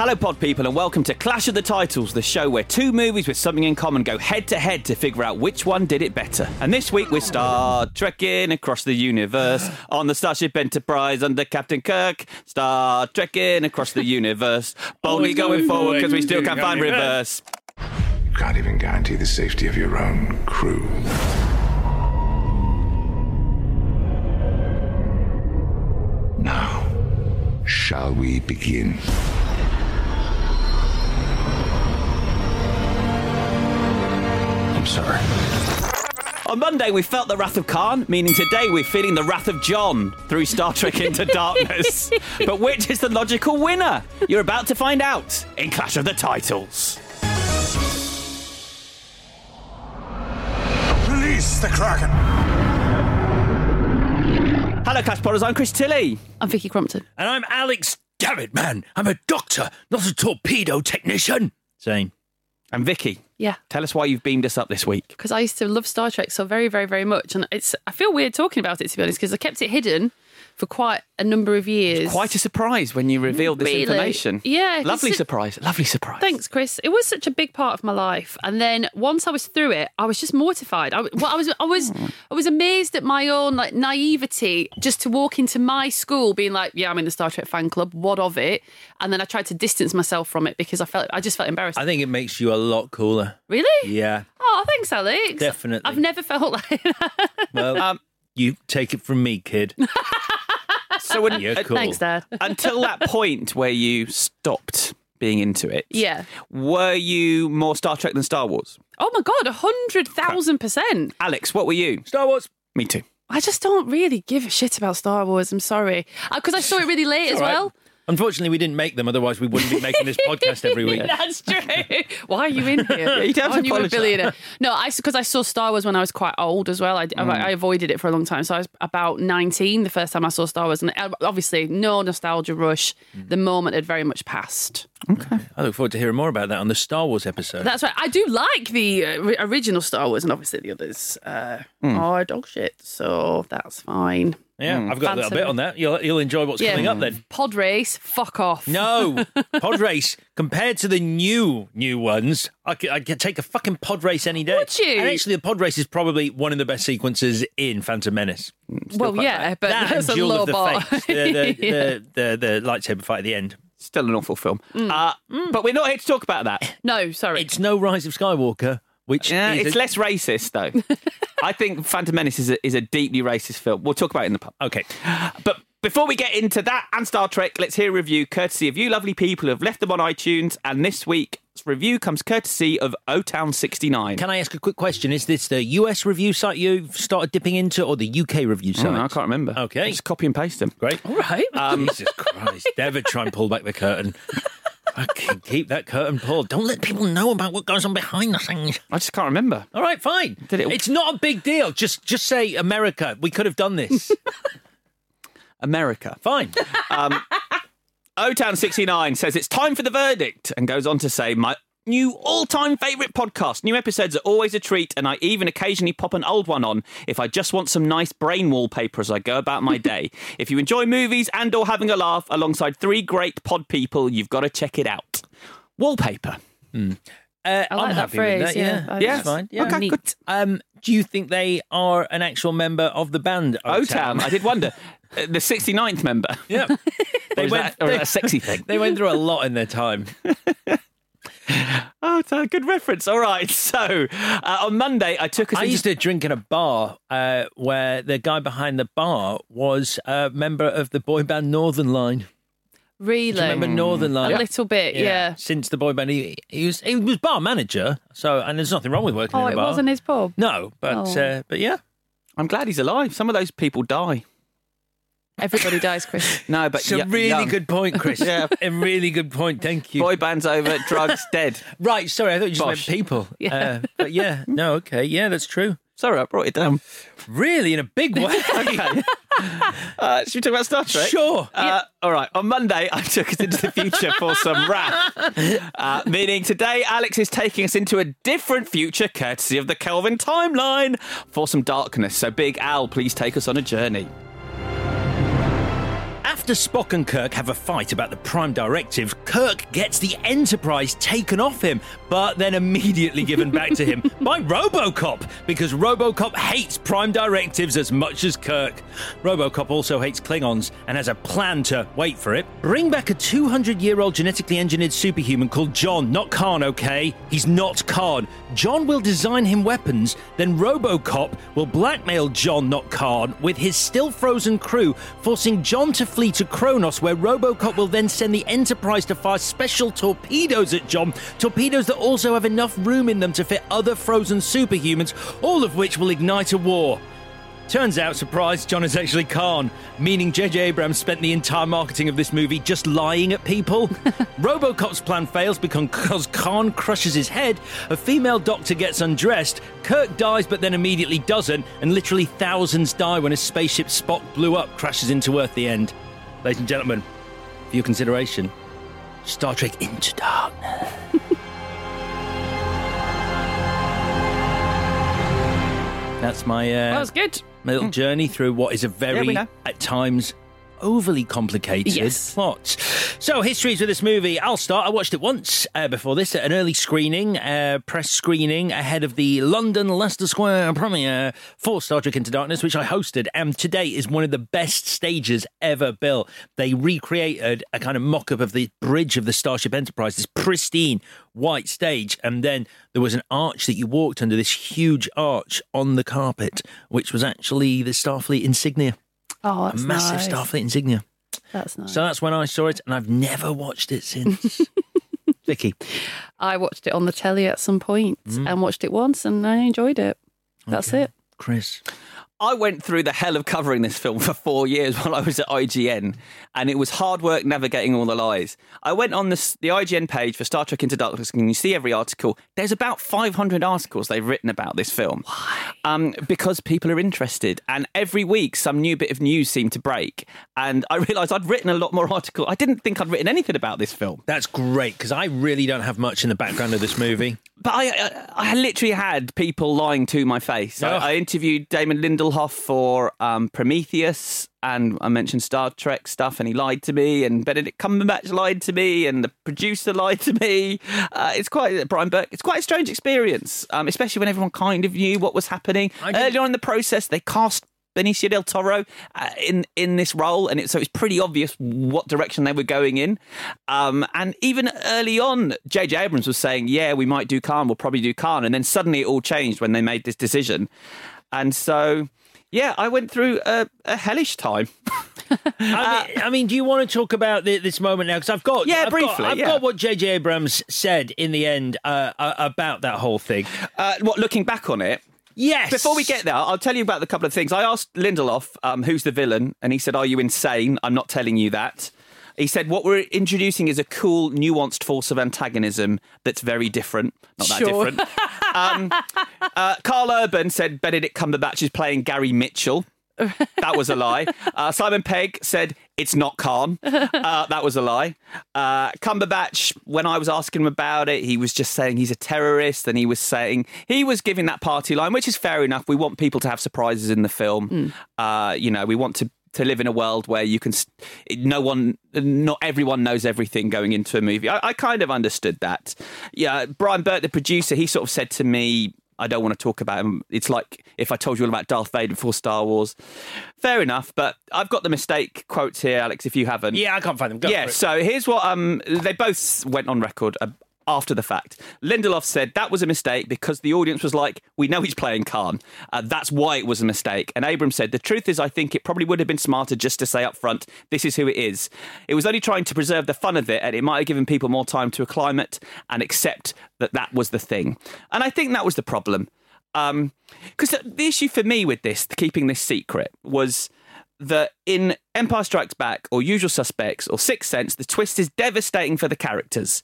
Hello, pod people, and welcome to Clash of the Titles, the show where two movies with something in common go head to head to figure out which one did it better. And this week we're Star Trekking across the universe on the Starship Enterprise under Captain Kirk. Star Trekking across the universe, boldly going forward because we still can't find reverse. You can't even guarantee the safety of your own crew. Now, shall we begin? I'm sorry. On Monday, we felt the wrath of Khan, meaning today we're feeling the wrath of John through Star Trek Into Darkness. But which is the logical winner? You're about to find out in Clash of the Titles. Release the Kraken! Hello, Clash Potters. I'm Chris Tilly. I'm Vicky Crompton. And I'm Alex. Damn it, man. I'm a doctor, not a torpedo technician. Zane. And Vicky, Yeah. tell us why you've beamed us up this week. Because I used to love Star Trek so very, very, very much. And it's I feel weird talking about it, to be honest, because I kept it hidden for quite a number of years. Quite a surprise when you revealed this Really? information. Yeah. Lovely it- surprise. Lovely surprise. Thanks, Chris. It was such a big part of my life, and then once I was through it, I was just mortified. I, well, I was, I was, I was amazed at my own like naivety just to walk into my school being like, "Yeah, I'm in the Star Trek fan club. What of it?" And then I tried to distance myself from it because I felt, I just felt embarrassed. I think it makes you a lot cooler. really? Yeah. Oh, thanks, Alex. Definitely. I've never felt like that. Well, Um, you take it from me, kid. So when, You're uh, cool. Thanks, Dad. until that point where you stopped being into it, Yeah. were you more Star Trek than Star Wars? Oh my god, a hundred thousand percent. Alex, what were you? Star Wars. Me too. I just don't really give a shit about Star Wars. I'm sorry, because I saw it really late as All right. well. Unfortunately, we didn't make them. Otherwise, we wouldn't be making this podcast every week. That's true. Why are you in here? you don't have Aren't to you a apologise. billionaire? No, I because I saw Star Wars when I was quite old as well. I, Mm. I, I avoided it for a long time. So I was about 19 the first time I saw Star Wars, and uh, obviously no nostalgia rush. Mm. The moment had very much passed. Okay. I look forward to hearing more about that on the Star Wars episode. That's right. I do like the uh, ri- original Star Wars, and obviously the others uh, Hmm. are dog shit. So that's fine. Yeah, I've got a little Fancy. bit on that. You'll, you'll enjoy what's Yeah. coming up then. Pod race, fuck off. No, pod race compared to the new new ones, I could, I could take a fucking pod race any day. Would you? And actually, the pod race is probably one of the best sequences in Phantom Menace. well, yeah, but that that's and a Duel low of the bar. Fates, the, the, Yeah. the, the, the lightsaber fight at the end. Still an awful film. Mm. Uh, But we're not here to talk about that. No, sorry. It's no Rise of Skywalker, which Yeah, is it's a- less racist, though. I think Phantom Menace is a, is a deeply racist film. We'll talk about it in the pub. okay. But before we get into that and Star Trek, let's hear a review courtesy of you lovely people who have left them on iTunes. And this week's review comes courtesy of O Town 69. Can I ask a quick question? Is this the US review site you've started dipping into, or the UK review Oh, site? no, I can't remember. Okay. Just copy and paste them. Great. All right. Um, Jesus Christ. Never try and pull back the curtain. Fucking keep that curtain pulled. Don't let people know about what goes on behind the scenes. I just can't remember. All right, fine. Did it- It's not a big deal. Just just say America. We could have done this. America. Fine. Um, o Town 69 says it's time for the verdict and goes on to say, My new all time favourite podcast. New episodes are always a treat, and I even occasionally pop an old one on if I just want some nice brain wallpaper as I go about my day. if you enjoy movies and or having a laugh alongside three great pod people, you've got to check it out. Wallpaper. Uh, I I'm that happy phrase, with that. yeah. Yeah, I- yeah, Yeah. fine. Yeah. Okay, Neat. good. Um, do you think they are an actual member of the band? O Town, I did wonder. Uh, the 69th member. Yeah. Or they is, went. that, or they, a sexy thing? they went through a lot in their time. Oh, it's a good reference. All right. So uh, on Monday, I took us I used to drink in a bar uh, where the guy behind the bar was a member of the boy band Northern Line. Really? Do you remember Northern Line? A little bit, yeah. Since the boy band, he, he was he was bar manager. So and there's nothing wrong with working Oh, in a it bar. wasn't his pub. No, but Oh. uh, but yeah. I'm glad he's alive. Some of those people die. Everybody dies, Chris. No, but It's a y- really young. good point, Chris. Yeah. a really good point. Thank you. Boy band's over, drugs dead. Right, sorry, I thought you just Bosh. meant people. Yeah. Uh, but yeah, no, okay, yeah, that's true. Sorry, I brought it down. Really, in a big way. Okay. uh, should we talk about Star Trek? Sure. Uh, All right. On Monday, I took us into the future for some rap. Uh, meaning today, Alex is taking us into a different future, courtesy of the Kelvin timeline, for some darkness. So, Big Al, please take us on a journey. After Spock and Kirk have a fight about the Prime Directive, Kirk gets the Enterprise taken off him, but then immediately given back to him by Robocop because Robocop hates Prime Directives as much as Kirk. Robocop also hates Klingons and has a plan to, wait for it, bring back a 200 year old genetically engineered superhuman called John, not Khan, okay? He's not Khan. John will design him weapons, then Robocop will blackmail John, not Khan, with his still frozen crew, forcing John to flee to Kronos, where Robocop will then send the Enterprise to fire special torpedoes at John. Torpedoes that also have enough room in them to fit other frozen superhumans, all of which will ignite a war. Turns out, surprise, John is actually Khan, meaning J.J. Abrams spent the entire marketing of this movie just lying at people. Robocop's plan fails because Khan crushes his head, a female doctor gets undressed, Kirk dies but then immediately doesn't, and literally thousands die when a spaceship Spock blew up crashes into Earth the end. Ladies and gentlemen, for your consideration, Star Trek Into Darkness. That's my uh, That was good. my little journey through what is a very, at times, overly complicated Yes. plot. So, histories with this movie. I'll start. I watched it once uh, before this at an early screening, uh, press screening ahead of the London Leicester Square premiere for Star Trek Into Darkness, which I hosted. And today is one of the best stages ever built. They recreated a kind of mock up of the bridge of the Starship Enterprise, this pristine white stage. And then there was an arch that you walked under, this huge arch on the carpet, which was actually the Starfleet insignia, Oh, a massive nice. Starfleet insignia. That's nice. So that's when I saw it, and I've never watched it since. Vicky, I watched it on the telly at some point and watched it once and I enjoyed it. That's Mm. Okay. it. Chris. I went through the hell of covering this film for four years while I was at IGN, and it was hard work navigating all the lies. I went on this, the IGN page for Star Trek Into Darkness, and you see every article. There's about 500 articles they've written about this film. Why? Um, because people are interested, and every week some new bit of news seemed to break. And I realised I'd written a lot more articles. I didn't think I'd written anything about this film. That's great because I really don't have much in the background of this movie. But I, I, I literally had people lying to my face. I, I interviewed Damon Lindelof for um, Prometheus, and I mentioned Star Trek stuff, and he lied to me. And Benedict Cumberbatch lied to me, and the producer lied to me. Uh, it's quite Bryan Burk. It's quite a strange experience, um, especially when everyone kind of knew what was happening earlier on in the process. They cast. Benicio del Toro uh, in in this role, and it, so it's pretty obvious what direction they were going in. Um, and even early on, J.J. Abrams was saying, "Yeah, we might do Khan. We'll probably do Khan." And then suddenly it all changed when they made this decision. And so, yeah, I went through a, a hellish time. I mean, I mean, do you want to talk about the, this moment now? Because I've got, Yeah, I've briefly, Got, I've yeah. got what J.J. Abrams said in the end uh, uh, about that whole thing. Uh, what looking back on it, Yes. Before we get there, I'll tell you about the couple of things. I asked Lindelof, um, who's the villain, and he said, Are you insane? I'm not telling you that. He said, What we're introducing is a cool, nuanced force of antagonism that's very different. Not that Sure. different. um, uh, Carl Urban said Benedict Cumberbatch is playing Gary Mitchell. That was a lie. Uh, Simon Pegg said it's not Khan. Uh, that was a lie. Uh, Cumberbatch, when I was asking him about it, he was just saying he's a terrorist, and he was saying he was giving that party line, which is fair enough. We want people to have surprises in the film. Uh, you know, we want to to live in a world where you can no one not everyone knows everything going into a movie I, I kind of understood that yeah Bryan Burk the producer he sort of said to me I don't want to talk about him. It's like if I told you all about Darth Vader before Star Wars. Fair enough, but I've got the mistake quotes here, Alex. If you haven't, Yeah, I can't find them. Go yeah. So here's what um they both went on record. After the fact, Lindelof said that was a mistake because the audience was like, "We know he's playing Khan. Uh, that's why it was a mistake." And Abrams said, "The truth is, I think it probably would have been smarter just to say up front, this is who it is. It was only trying to preserve the fun of it, and it might have given people more time to acclimate and accept that that was the thing." And I think that was the problem, because the, the issue for me with this, keeping this secret, was that in Empire Strikes Back or Usual Suspects or Sixth Sense, the twist is devastating for the characters.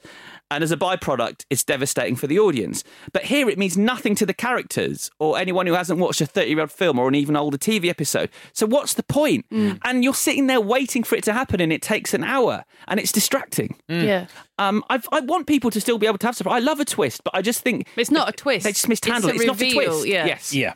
And as a byproduct, it's devastating for the audience. But here it means nothing to the characters or anyone who hasn't watched a 30 year old film or an even older TV episode. So what's the point? And you're sitting there waiting for it to happen and it takes an hour and it's distracting. Yeah. Um, I've, I want people to still be able to have surprise. I love a twist, but I just think It's not a twist. They just mishandle It's it. a It's not a twist. yeah. Yes. Yeah.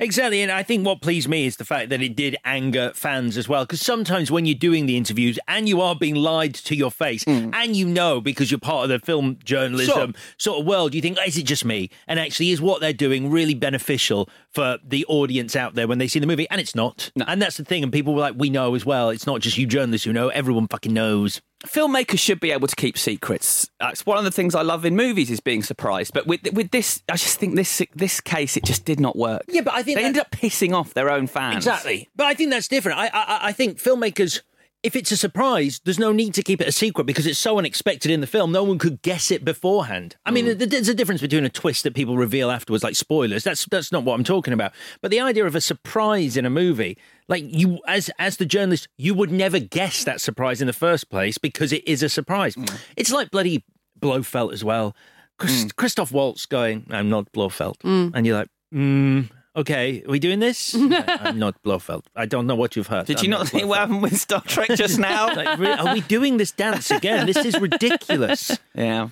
Exactly, and I think what pleased me is the fact that it did anger fans as well. Because sometimes when you're doing the interviews and you are being lied to your face, hmm. and you know because you're part of the film journalism sort of world, you think, oh, is it just me? And actually, is what they're doing really beneficial for the audience out there when they see the movie? And it's not. And that's the thing. And people were like, we know as well. It's not just you journalists who know. Everyone fucking knows. Filmmakers should be able to keep secrets. That's one of the things I love in movies is being surprised. But with with this, I just think this this case it just did not work. Yeah, but I think they that- ended up pissing off their own fans. Exactly. But I think that's different. I, I I think filmmakers, if it's a surprise, there's no need to keep it a secret because it's so unexpected in the film. No one could guess it beforehand. I mean, mm. th- there's a difference between a twist that people reveal afterwards, like spoilers. That's that's not what I'm talking about. But the idea of a surprise in a movie, like you as as the journalist, you would never guess that surprise in the first place because it is a surprise. Mm. It's like bloody Blofeld as well. Chris, mm. Christoph Waltz going, "I'm not Blofeld," and you're like, mm, "Okay, are we doing this?" I'm not Blofeld. I don't know what you've heard. Did I'm you not see what Blofeld." happened with Star Trek just now? Like, are we doing this dance again? This is ridiculous. yeah.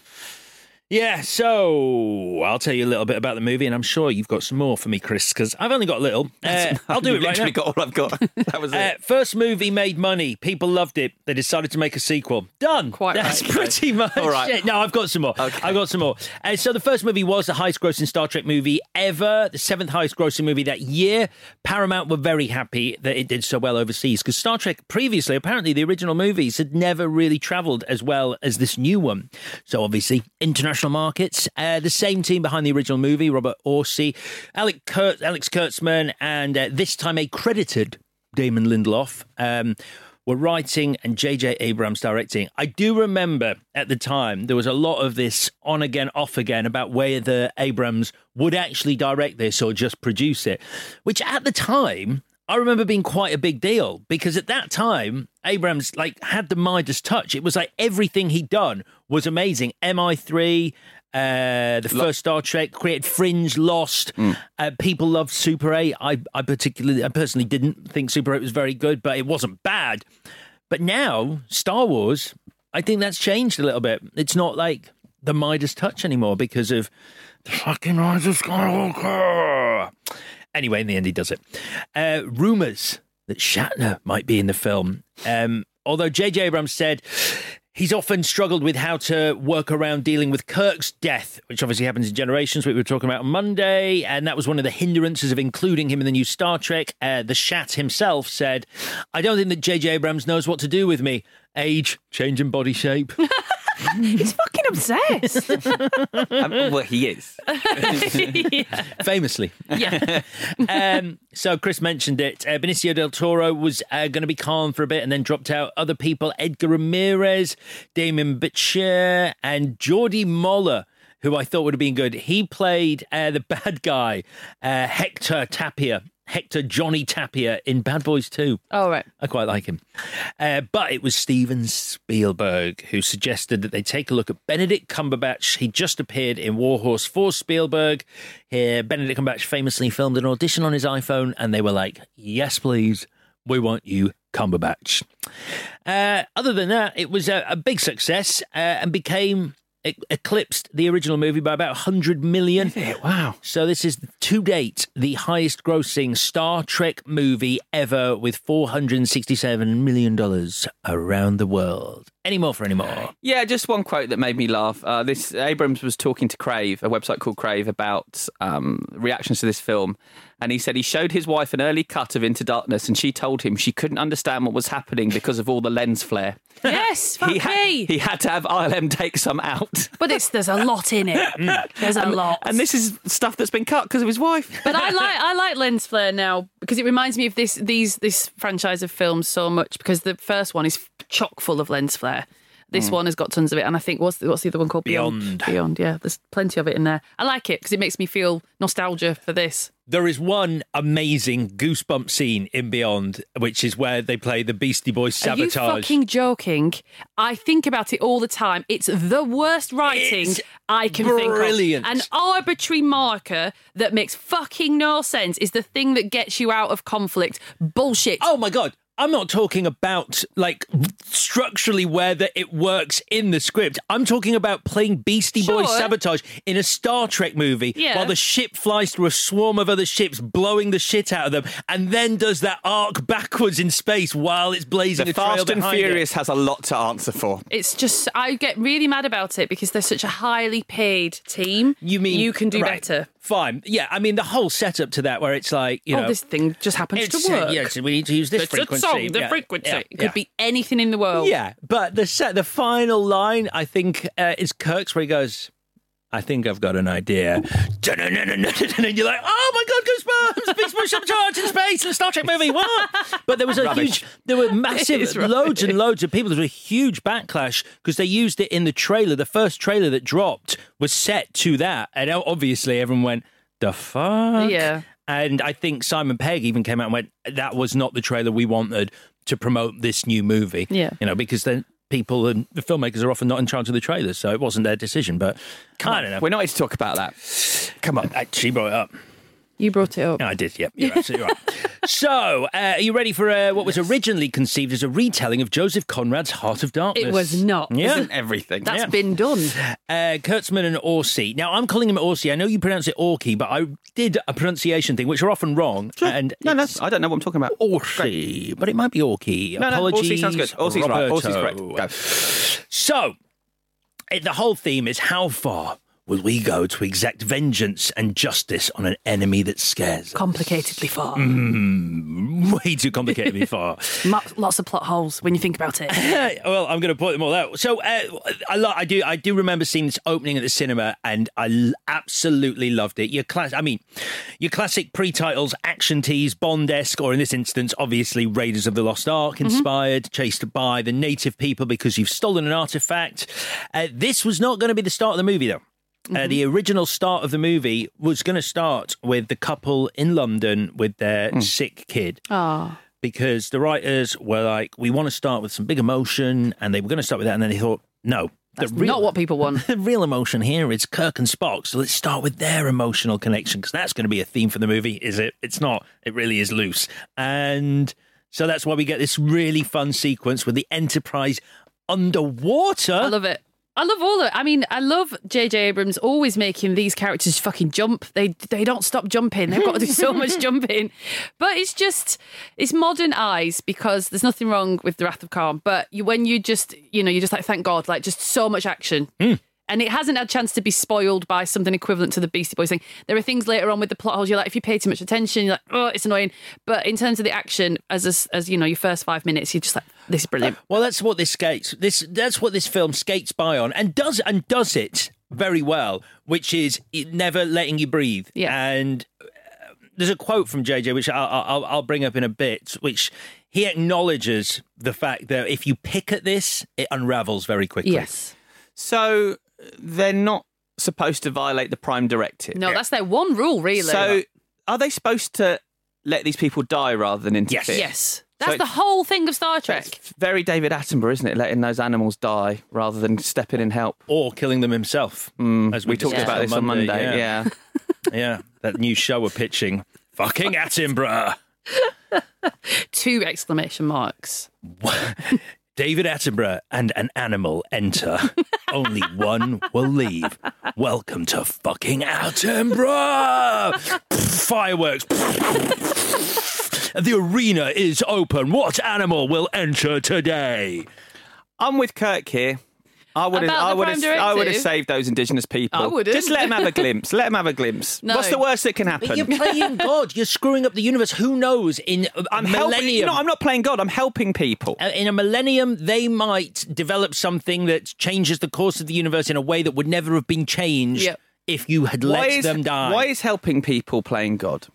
Yeah, so I'll tell you a little bit about the movie, and I'm sure you've got some more for me, Chris, because I've only got a little. Uh, I'll do You've it right literally now. got all I've got. That was Uh, it. first movie made money. People loved it. They decided to make a sequel. Done. Quite That's right. pretty much All right. it. No, I've got some more. I've got some more. Uh, so the first movie was the highest grossing Star Trek movie ever, the seventh highest grossing movie that year. Paramount were very happy that it did so well overseas because Star Trek previously, apparently the original movies had never really travelled as well as this new one. So obviously, international markets. Uh, the same team behind the original movie, Robert Orci, Alec Kurt, Alex Kurtzman, and uh, this time a credited Damon Lindelof. Um, were writing and J.J. Abrams directing. I do remember at the time there was a lot of this on again, off again about whether Abrams would actually direct this or just produce it, which at the time I remember being quite a big deal because at that time Abrams like had the Midas touch. It was like everything he'd done was amazing. MI3. Uh, the first Star Trek created Fringe, Lost. Uh, people loved Super 8. I, I particularly, I personally didn't think Super 8 was very good, but it wasn't bad. But now, Star Wars, I think that's changed a little bit. It's not like the Midas touch anymore because of the fucking Rise of Skywalker. Anyway, in the end, he does it. Uh, rumors that Shatner might be in the film. Um, although J.J. Abrams said he's often struggled with how to work around dealing with Kirk's death, which obviously happens in generations, which we were talking about on Monday. And that was one of the hindrances of including him in the new Star Trek. Uh, the Shat himself said, I don't think that J.J. Abrams knows what to do with me. Age, change in body shape. He's fucking obsessed. Um, well, he is. Famously. yeah. um, so Chris mentioned it. Uh, Benicio del Toro was uh, going to be Khan for a bit and then dropped out. Other people: Edgar Ramirez, Demián Bichir, and Jordi Mollà. Who I thought would have been good. He played uh, the bad guy, uh, Hector Tapia, Hector Johnny Tapia in Bad Boys 2. Oh, right. I quite like him. Uh, but it was Steven Spielberg who suggested that they take a look at Benedict Cumberbatch. He just appeared in Warhorse for Spielberg. Here, Benedict Cumberbatch famously filmed an audition on his iPhone, and they were like, yes, please. We want you, Cumberbatch. Uh, other than that, it was a, a big success uh, and became eclipsed the original movie by about 100 million. Wow. So this is to date the highest grossing Star Trek movie ever with 467 million dollars around the world. Any more for any more? Yeah, just one quote that made me laugh. Uh, this Abrams was talking to Crave, a website called Crave, about um, reactions to this film, and he said he showed his wife an early cut of Into Darkness, and she told him she couldn't understand what was happening because of all the lens flare. Yes, fuck he, ha- me. he had to have ILM take some out. But it's there's a lot in it. There's a lot. And this is stuff that's been cut because of his wife. but I like I like lens flare now because it reminds me of this these this franchise of films so much because the first one is chock full of lens flare. This mm. one has got tons of it, and I think what's the, what's the other one called? Beyond. Beyond, yeah. There's plenty of it in there. I like it because it makes me feel nostalgia for this. There is one amazing goosebump scene in Beyond, which is where they play the Beastie Boys sabotage. Are you fucking joking? I think about it all the time. It's the worst writing It's I can brilliant. think of. An arbitrary marker that makes fucking no sense is the thing that gets you out of conflict. Bullshit. Oh my god. I'm not talking about like structurally whether it works in the script. I'm talking about playing Beastie Boys Sure. sabotage in a Star Trek movie Yeah. while the ship flies through a swarm of other ships, blowing the shit out of them, and then does that arc backwards in space while it's blazing The a trail Fast and behind it. Furious has a lot to answer for. It's just I get really mad about it because they're such a highly paid team. You mean you can do right, better? Fine. Yeah, I mean the whole setup to that where it's like, you oh, know, this thing just happens it's, to work. uh, yes, we need to use this It's a frequency. song, the Yeah, frequency. yeah, it could yeah. be anything in the world. Yeah, but the set, the final line, I think, uh, is Kirk's where he goes, "I think I've got an idea," and you're like, "Oh my god, goosebumps! Beast Boy sabotage in space in a Star Trek movie!" What? But there was a Rubbish. huge, there were massive, loads and loads of people. There was a huge backlash because they used it in the trailer. The first trailer that dropped was set to that, and obviously everyone went, "The fuck." Yeah. And I think Simon Pegg even came out and went, "That was not the trailer we wanted to promote this new movie." Yeah. you know, because then people and the filmmakers are often not in charge of the trailers, so it wasn't their decision. But I don't know. We're not here to talk about that. Come on, I, she brought it up. You brought it up. I did. Yep, you're absolutely right. So, uh, are you ready for uh, what was originally conceived as a retelling of Joseph Conrad's Heart of Darkness? It was not. Yeah. Isn't everything? That's Yeah. been done. Uh, Kurtzman and Orci. Now, I'm calling him Orci. I know you pronounce it Orky, but I did a pronunciation thing, which are often wrong. And no, no, I don't know what I'm talking about. Orci, but it might be Orky. No, no, Apologies. Orci sounds good. Orci's right. Orci's correct. Go. So, it, the whole theme is how far will we go to exact vengeance and justice on an enemy that scares us? Complicatedly far. Mm, way too complicatedly far. Lots of plot holes when you think about it. well, I'm going to point them all out. So, uh, I, lo- I do, I do remember seeing this opening at the cinema, and I l- absolutely loved it. Your class, I mean, your classic pre-titles, action tease, Bond-esque, or in this instance, obviously Raiders of the Lost Ark, inspired, chased by the native people because you've stolen an artifact. Uh, this was not going to be the start of the movie, though. Uh, the mm-hmm. original start of the movie was going to start with the couple in London with their mm. sick kid Oh, because the writers were like, we want to start with some big emotion, and they were going to start with that, and then they thought, no, that's the real, not what people want. the real emotion here is Kirk and Spock. So let's start with their emotional connection because that's going to be a theme for the movie. Is it? It's not. It really is loose, and so that's why we get this really fun sequence with the Enterprise underwater. I love it. I love all of it. I mean, I love J.J. Abrams always making these characters fucking jump. They they don't stop jumping. They've got to do so much jumping. But it's just it's modern eyes because there's nothing wrong with the Wrath of Khan. But you, when you just you know you're just like thank God like just so much action. Hmm. And it hasn't had a chance to be spoiled by something equivalent to the Beastie Boys thing. There are things later on with the plot holes. You're like, if you pay too much attention, you're like, oh, it's annoying. But in terms of the action, as a, as you know, your first five minutes, you're just like, this is brilliant. Well, that's what this skates. This that's what this film skates by on, and does and does it very well, which is it never letting you breathe. Yeah. And uh, there's a quote from JJ, which I'll, I'll I'll bring up in a bit, which he acknowledges the fact that if you pick at this, it unravels very quickly. Yes. So they're not supposed to violate the Prime Directive. No, that's their one rule, really. So are they supposed to let these people die rather than interfere. Yes. That's So the whole thing of Star Trek. It's very David Attenborough, isn't it? Letting those animals die rather than step in and help. Or killing them himself. as Mm. We, talked about this on Monday. Yeah. yeah, that new show we're pitching. Fucking Attenborough. Two exclamation marks. David Attenborough and an animal enter. Only one will leave. Welcome to fucking Attenborough. Fireworks. The arena is open. What animal will enter today? I'm with Kirk here. I would have, About I would have, Prime I would have Directive? saved those indigenous people. I wouldn't. Just let them have a glimpse. Let them have a glimpse. No. What's the worst that can happen? But you're playing God. You're screwing up the universe. Who knows? In a I'm helping. millennium, No, I'm not playing God. I'm helping people. Uh, in a millennium, they might develop something that changes the course of the universe in a way that would never have been changed Yep. if you had let is, them die. why is helping people playing God?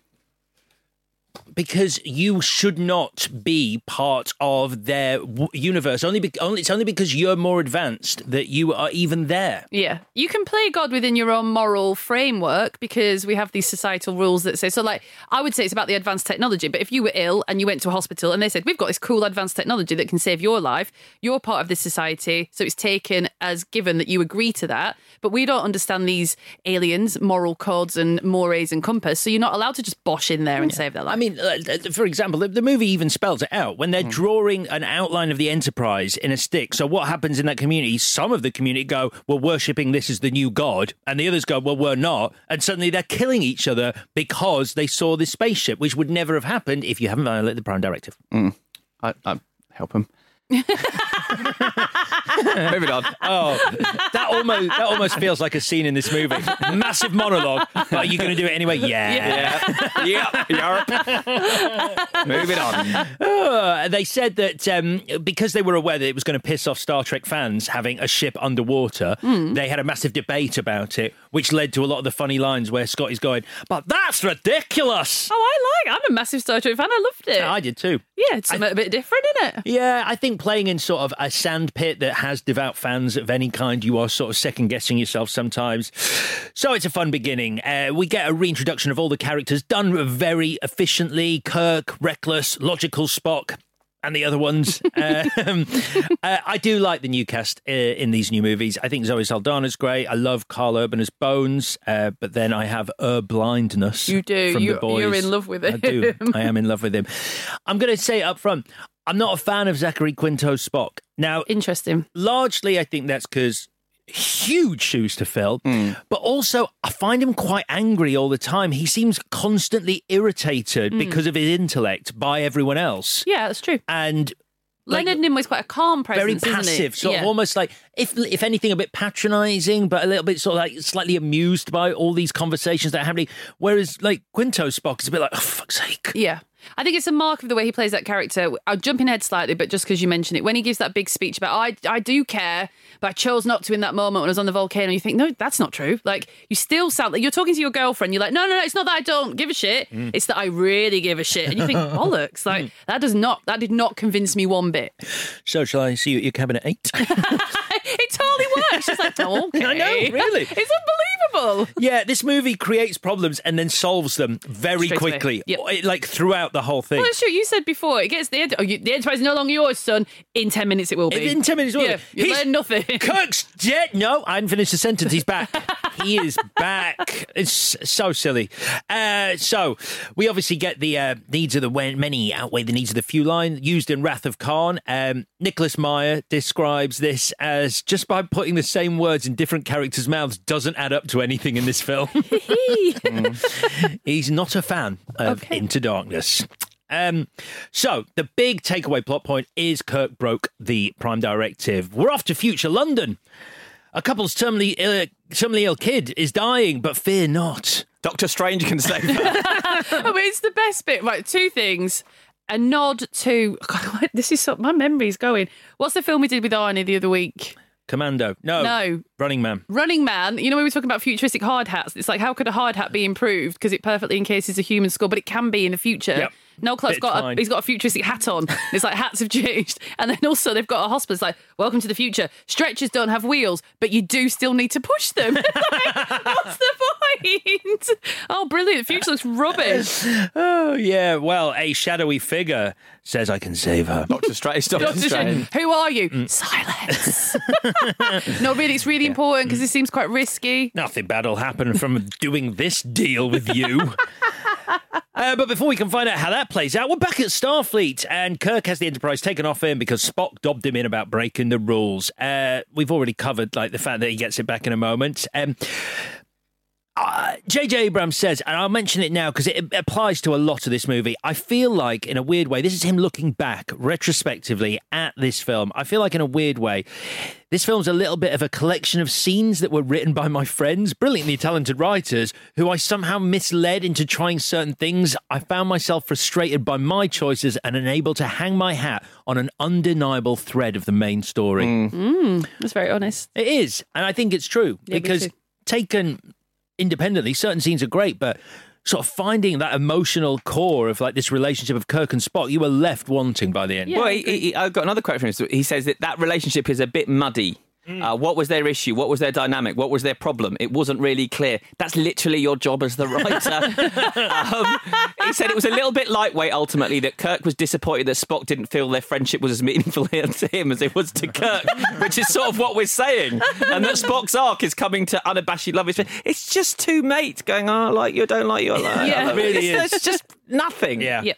Because you should not be part of their w- universe. Only, be- only it's only because you're more advanced that you are even there. Yeah. You can play God within your own moral framework because we have these societal rules that say, so like, I would say it's about the advanced technology, but if you were ill and you went to a hospital and they said, we've got this cool advanced technology that can save your life, you're part of this society. So it's taken as given that you agree to that. But we don't understand these aliens, moral codes and mores and compass. So you're not allowed to just bosh in there and save their life. I mean, Uh, for example, the, the movie even spells it out when they're hmm. drawing an outline of the Enterprise in a stick. So what happens in that community? Some of the community go, "We're worshipping this as the new god," and the others go, "Well, we're not." And suddenly they're killing each other because they saw this spaceship, which would never have happened if you haven't violated the Prime Directive. Hmm. I, I help them. Moving on. Oh, that almost that almost feels like a scene in this movie. Massive monologue. But are you going to do it anyway? Yeah. Yeah. yep. Yarp. Moving on. Uh, they said that um, because they were aware that it was going to piss off Star Trek fans having a ship underwater, they had a massive debate about it, which led to a lot of the funny lines where Scott is going, "But that's ridiculous." oh, I like I'm a massive Star Trek fan. I loved it. I did too. yeah, it's something a bit different, isn't it? Yeah, I think playing in sort of a sand pit that has devout fans of any kind, you are sort of second guessing yourself sometimes. So it's a fun beginning. Uh, we get a reintroduction of all the characters done very efficiently Kirk, Reckless, Logical Spock. And the other ones. um, uh, I do like the new cast uh, in these new movies. I think Zoe Saldana's great. I love Carl Urban as Bones, uh, but then I have Ur blindness. You do. From You- the boys. you're in love with him. I do. I am in love with him. I'm going to say up front, I'm not a fan of Zachary Quinto's Spock. Now, Interesting. largely, I think that's because huge shoes to fill, Hmm. but also I find him quite angry all the time. He seems constantly irritated because of his intellect by everyone else. Yeah, that's true. And like, Leonard Nimoy is quite a calm very presence, isn't passive, sort yeah. of almost like if if anything a bit patronising, but a little bit sort of like slightly amused by all these conversations that are happening. Whereas like Quinto Spock is a bit like, oh fuck's sake. Yeah. I think it's a mark of the way he plays that character. I'll jump in ahead slightly, but just because you mentioned it, when he gives that big speech about, I, I do care, but I chose not to in that moment when I was on the volcano, you think, no, that's not true. Like, you still sound like you're talking to your girlfriend. You're like, no, no, no, it's not that I don't give a shit. Mm. It's that I really give a shit. And you think, bollocks. Like, that does not, that did not convince me one bit. So shall I see you at your cabinet eight? it totally works. She's like, oh, okay. I know, really. It's unbelievable. Yeah, this movie creates problems and then solves them very Straight quickly, Yep. Like throughout the whole thing. Well, that's true. You said before, it gets the, oh, you, the enterprise is no longer yours, son. In 10 minutes, it will be. In ten minutes, will Yeah, it? you He's- learn nothing. Kirk's dead. No, I haven't finished the sentence. He's back. he is back. It's so silly. Uh, so we obviously get the uh, needs of the many outweigh the needs of the few line used in Wrath of Khan. Um, Nicholas Meyer describes this as just by putting the same words in different characters' mouths doesn't add up to anything in this film. Mm. He's not a fan of Okay. Into Darkness. Um, so the big takeaway plot point is Kirk broke the Prime Directive. We're off to future London. A couple's terminally ill, terminally ill kid is dying, but fear not. Doctor Strange can save her. I mean, it's the best bit. Right, two things. A nod to God, this is so, my memory's going. What's the film we did with Arnie the other week? Commando. No. No. Running Man. Running Man. You know, when we were talking about futuristic hard hats. It's like, how could a hard hat be improved? Because it perfectly encases a human skull, but it can be in the future. Yep. Noel Clarke's Bit got a, fine. he's got a futuristic hat on. It's like hats have changed, and then also they've got a hospital. It's like welcome to the future. Stretchers don't have wheels, but you do still need to push them. Like, what's the point? Oh, brilliant! The future looks rubbish. Oh, yeah. Well, a shadowy figure says I can save her. Doctor Strange. Doctor, Doctor Strange. Strange, Who are you? Mm. Silence. no, really, it's really important because this seems quite risky. Nothing bad will happen from doing this deal with you. Uh, but before we can find out how that plays out, we're back at Starfleet, and Kirk has the Enterprise taken off him because Spock dobbed him in about breaking the rules. Uh, we've already covered like the fact that he gets it back in a moment. Um, uh, J.J. Abrams says, and I'll mention it now because it applies to a lot of this movie. I feel like, in a weird way, this is him looking back retrospectively at this film. I feel like, in a weird way, this film's a little bit of a collection of scenes that were written by my friends, brilliantly talented writers, who I somehow misled into trying certain things. I found myself frustrated by my choices and unable to hang my hat on an undeniable thread of the main story. That's very honest. It is, and I think it's true Yeah, because taken independently, certain scenes are great, but sort of finding that emotional core of like this relationship of Kirk and Spock, you were left wanting by the end. Yeah. well, I he, he, I've got another quote from him. He says that that relationship is a bit muddy. Uh, what was their issue? What was their dynamic? What was their problem? It wasn't really clear. That's literally your job as the writer. um, he said it was a little bit lightweight ultimately, that Kirk was disappointed that Spock didn't feel their friendship was as meaningful to him as it was to Kirk, which is sort of what we're saying. And that Spock's arc is coming to unabashed love. It's- It's just two mates going, oh, I like you, I don't like you. I like Yeah. I It really it's, is. It's just nothing. Yeah. Yeah.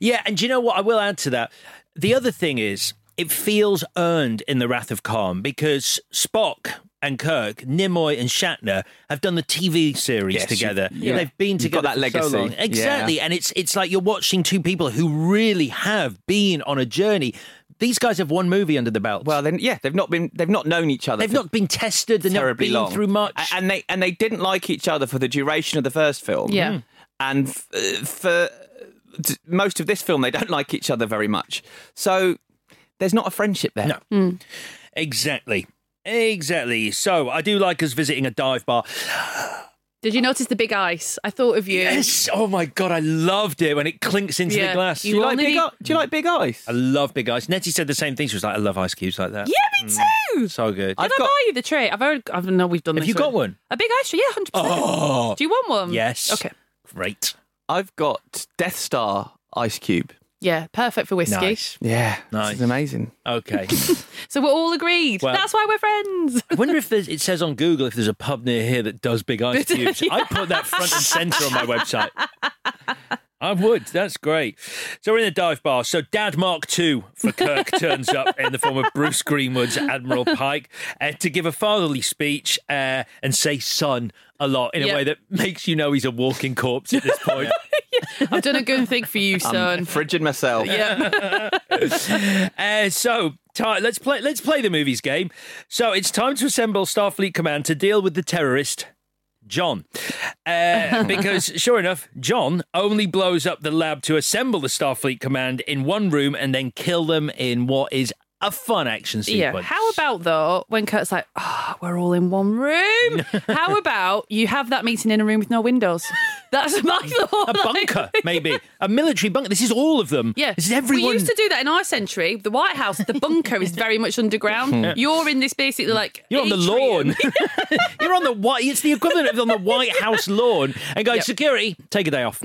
Yeah, and do you know what? I will add to that. The other thing is, it feels earned in The Wrath of Khan because Spock and Kirk, Nimoy and Shatner have done the TV series Yes, you- together. yeah. They've been You've got together that for so legacy. long. Exactly, Yeah. and it's it's like you're watching two people who really have been on a journey. These guys have one movie under the belt. Well, then, yeah, they've not been, they've not known each other. they've not been tested. They've not been long through much. And they and they didn't like each other for the duration of the first film. Yeah. and f- uh, for most of this film, they don't like each other very much. So there's not a friendship there. No. Hmm. Exactly. Exactly. So I do like us visiting a dive bar. Did you notice the big ice? I thought of you. Yes. Oh my god, I loved it when it clinks into Yeah. the glass. You Do you like big? need- i- Do you like big ice? I love big ice. Nettie said the same thing. She was like, I love ice cubes like that. Yeah, me mm. too. So good. Did I've I got- buy you the tray? I've already. I know we've done Have this. you got already. one? A big ice tray? Yeah, hundred percent. Oh. Do you want one? Yes. Okay. Great. I've got Death Star ice cube. Yeah, perfect for whiskey. Nice. Yeah, Nice. This is amazing. Okay. So we're all agreed. Well- That's why we're friends. I wonder if there's, it says on Google if there's a pub near here that does big ice cubes. I'd put that front and centre on my website. I would. That's great. So we're in the dive bar. So Dad Mark II for Kirk turns up in the form of Bruce Greenwood's Admiral Pike uh, to give a fatherly speech uh, and say son a lot in a way that makes you know he's a walking corpse at this point. I've done a good thing for you, son. I'm frigid myself. yeah. Uh, so ti let's play. Let's play the movies game. So it's time to assemble Starfleet Command to deal with the terrorist. John. Uh, because sure enough, John only blows up the lab to assemble the Starfleet Command in one room and then kill them in what is a fun action scene. Yeah. sequence. How about though when Kirk's like, "Oh, we're all in one room." How about you have that meeting in a room with no windows? That's my thought. a bunker, maybe a military bunker. This is all of them. Yeah, this is everyone. We used to do that in our century. The White House, the bunker is very much underground. You're in this basically like You're on the lawn. You're on the white. It's the equivalent of on the White House lawn and going Yep. security. Take a day off.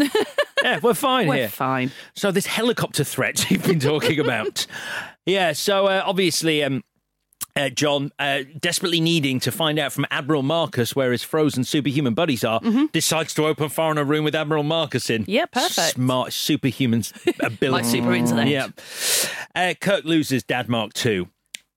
yeah, we're fine We're here. fine. So this helicopter threat you've been talking about. Yeah. So uh, obviously. Um, uh, John, uh, desperately needing to find out from Admiral Marcus where his frozen superhuman buddies are, decides to open fire in a room with Admiral Marcus in. Mm-hmm. Yeah, perfect. Smart superhuman ability. Like super intellect. Yeah. Uh, Kirk loses Dad Mark II.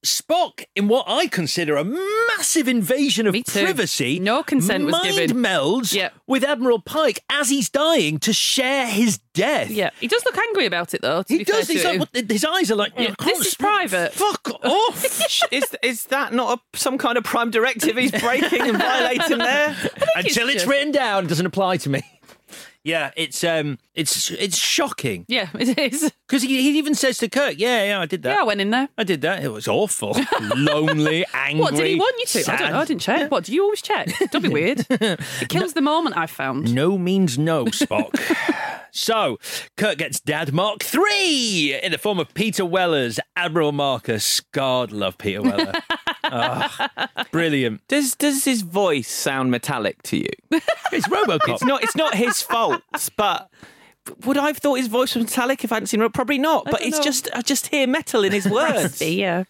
Spock, in what I consider a massive invasion of privacy, No consent was mind given. melds Yep. with Admiral Pike as he's dying to share his death. Yeah, he does look angry about it though. To He be fair does. to He's him. like, what, his eyes are like, Yeah, "I can't this is speak." private." Fuck off. is is that not a, some kind of prime directive he's breaking and violating there? Until it's just- written down, it doesn't apply to me. Yeah, it's um, it's it's shocking Yeah, it is. because he, he even says to Kirk, "Yeah, yeah, I did that. Yeah, I went in there. I did that. It was awful, lonely, angry. What did he want you to? I don't know. I didn't check. What do you always check? Don't be weird. It kills the moment. I found. No means no, Spock. so, Kirk gets Dad Mark three in the form of Peter Weller's Admiral Marcus. God love Peter Weller. Ah, brilliant. Does does his voice sound metallic to you? It's RoboCop. It's not. It's not his fault, but. Would I have thought his voice was metallic if I hadn't seen it? Probably not. But it's know. just I just hear metal in his words. Yeah.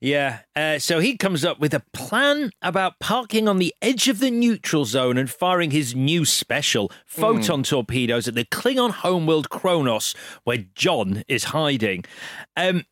Yeah. Uh, so he comes up with a plan about parking on the edge of the neutral zone and firing his new special photon torpedoes at the Klingon homeworld Kronos, where John is hiding. Um,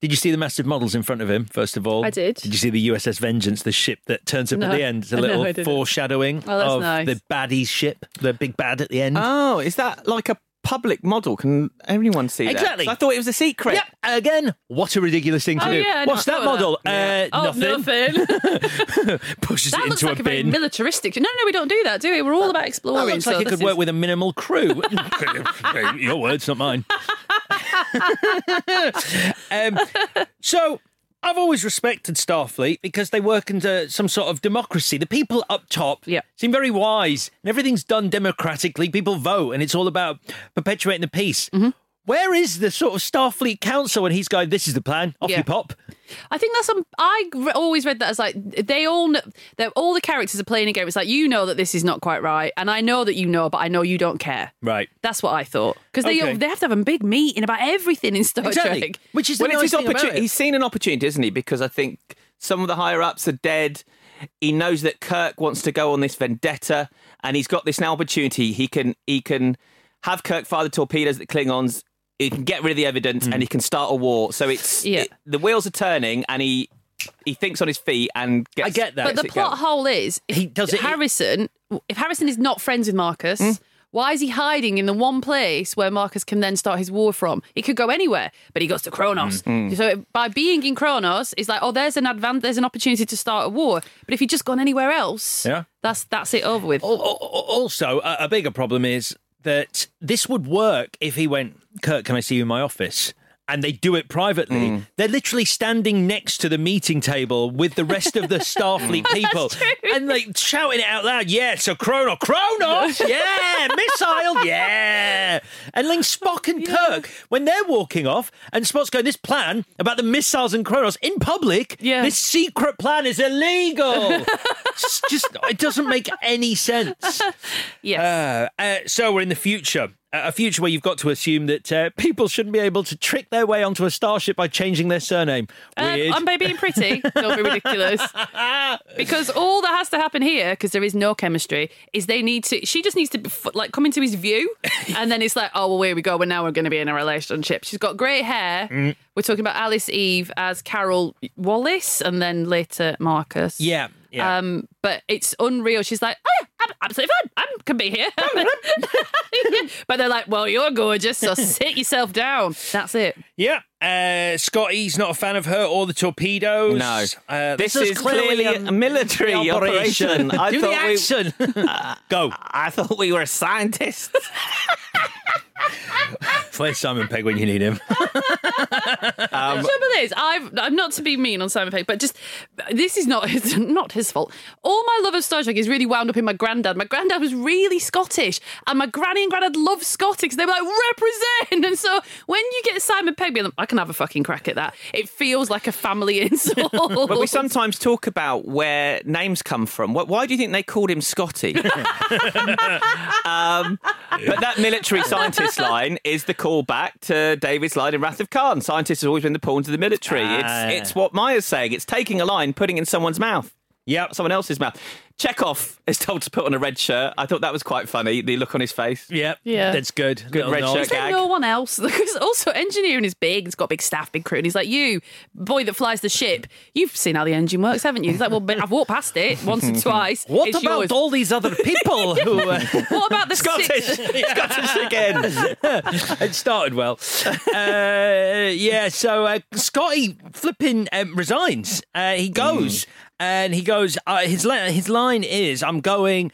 did you see the massive models in front of him, first of all? I did. Did you see the USS Vengeance, the ship that turns up No. at the end? It's a little I didn't. foreshadowing Oh, of nice. the baddie's ship, the big bad at the end. Oh, is that like a public model? Can anyone see that? Exactly. 'Cause I thought it was a secret. Yep. Again, what a ridiculous thing to Oh, do. yeah, What's that model? saw Uh, Oh, nothing. nothing. Pushes that it looks into like a a very bin. militaristic. No, no, we don't do that, do we? We're all about exploring. That looks so like it this could work with a minimal crew. Your words, not mine. um, so, I've always respected Starfleet because they work under some sort of democracy. The people up top Yeah. seem very wise, and everything's done democratically. People vote, and it's all about perpetuating the peace. Mm-hmm. Where is the sort of Starfleet Council when he's going, this is the plan, off Yeah. you pop? I think that's some. I re- always read that as like they all know that all the characters are playing a game. It's like you know that this is not quite right, and I know that you know, but I know you don't care. Right. That's what I thought because they Okay. they have to have a big meeting about everything in Star Exactly. Trek. Which is the well, it's nice his opportunity. He's seen an opportunity, isn't he? Because I think some of the higher ups are dead. He knows that Kirk wants to go on this vendetta, and he's got this now opportunity. He can he can have Kirk fire the torpedoes at the Klingons. He can get rid of the evidence, and he can start a war. So it's Yeah. it- the wheels are turning, and he he thinks on his feet and gets. I get that. But the it plot going. hole is if He does it- Harrison. If Harrison is not friends with Marcus. Hmm? Why is he hiding in the one place where Marcus can then start his war from? He could go anywhere, but he goes to Kronos. Hmm. So by being in Kronos, it's like, oh, there's an advan- there's an opportunity to start a war. But if he'd just gone anywhere else, Yeah. that's that's it over with. Al- al- Also, a, a bigger problem is that this would work if he went, Kirk, can I see you in my office? And they do it privately. They're literally standing next to the meeting table with the rest of the Starfleet people and like shouting it out loud. Yeah, so Chrono, Kronos, yeah, missile, yeah. And like Spock and Kirk, when they're walking off, and Spock's going, This plan about the missiles and Kronos in public, Yeah. this secret plan is illegal. Just, it doesn't make any sense. yes. Uh, uh, so we're in the future. A future where you've got to assume that uh, people shouldn't be able to trick their way onto a starship by changing their surname. Um, I'm by being pretty. Don't be ridiculous. because all that has to happen here, because there is no chemistry, is they need to. She just needs to like come into his view, and then it's like, oh well, here we go. But now we're going to be in a relationship. She's got great hair. Mm. We're talking about Alice Eve as Carol Wallace, and then later Marcus. yeah, yeah. Um, but it's unreal. She's like, oh yeah, I'm absolutely fine. I can be here. but they're like, well, you're gorgeous, so sit yourself down. That's it. yeah. Uh, Scotty's not a fan of her or the torpedoes. No. Uh, This is clearly a military operation. I Do the thought we- action. Go. I thought we were scientists. Play Simon Pegg when you need him. the trouble is, I've I'm not to be mean on Simon Pegg, but just this is not his, not his fault. All my love of Star Trek is really wound up in my granddad. My granddad was really Scottish, and my granny and granddad loved Scottish they were like represent. And so when you get Simon Pegg, being like, I can have a fucking crack at that. It feels like a family insult. But we sometimes talk about where names come from. Why do you think they called him Scotty? um, but that military scientist line is the callback to David's line in Wrath of Khan. Scientists have always been the pawns of the military. Ah. It's, it's what Maya's saying. It's taking a line, putting it in someone's mouth. Yep. Someone else's mouth. Chekhov is told to put on a red shirt. I thought that was quite funny, the look on his face. Yep. Yeah. That's good. Good Little red nod. shirt Is there gag. no one else? Because also engineering is big. It's got big staff, big crew. And he's like, you, boy that flies the ship, you've seen how the engine works, haven't you? He's like, well, but I've walked past it once or twice. What It's about yours. all these other people who? Uh, What about the Scottish! six? Scottish again! it started well. Uh, yeah, so uh, Scotty flipping um, resigns. Uh, he goes and he goes. Uh, his li- his line is, "I'm going."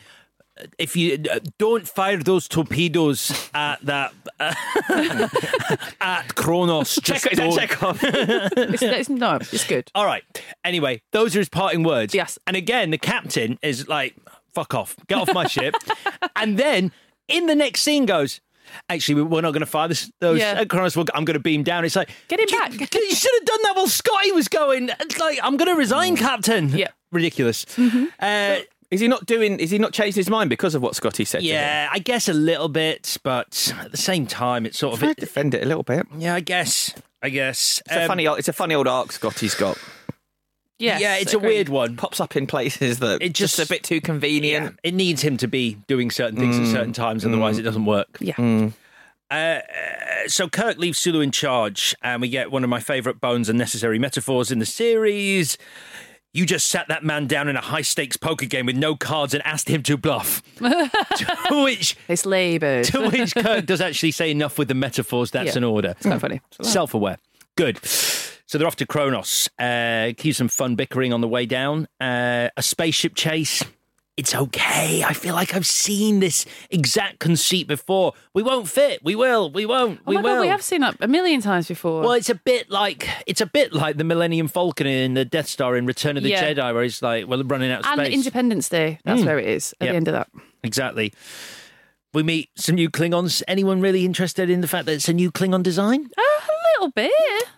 if you uh, don't fire those torpedoes at that at Kronos, just Check, don't. Chekhov? It's, it's, no, it's good. All right. Anyway, those are his parting words. Yes. And again, the captain is like, "Fuck off, get off my ship," and then in the next scene goes. Actually, we're not going to fire this, those Yeah. at Kronos. I'm going to beam down. It's like, Get him "You- back." You should have done that while Scotty was going. It's like, I'm going to resign, Captain. Yeah. Ridiculous. Mm-hmm. Uh, Is he not doing? Is he not changed his mind because of what Scotty said? to him? yeah, I guess a little bit, but at the same time, it's sort of. I defend it a little bit. yeah, I guess. I guess. It's a Um, funny. old- It's a funny old arc Scotty's got. Yes, yeah, it's a weird one. Pops up in places that It it just, just- a bit too convenient. Yeah, it needs him to be doing certain things Mm. at certain times, otherwise it doesn't work. Yeah. Uh, so Kirk leaves Sulu in charge, and we get one of my favourite bones and necessary metaphors in the series. You just sat that man down in a high stakes poker game with no cards and asked him to bluff. to which It's laboured. to which Kirk does actually say enough with the metaphors. That's Yeah. an order. It's quite funny. Self aware. Good. So they're off to Kronos. Uh, keep some fun bickering on the way down. Uh, a spaceship chase. It's okay. I feel like I've seen this exact conceit before. We won't fit. We will. We won't. Oh we my will. God, we have seen that a million times before. Well, it's a bit like it's a bit like the Millennium Falcon in the Death Star in Return of the Yeah. Jedi, where he's like, "Well, running out of and space." Independence Day. That's where it is at Yep. the end of that. exactly. We meet some new Klingons. Anyone really interested in the fact that it's a new Klingon design? Uh, a little bit.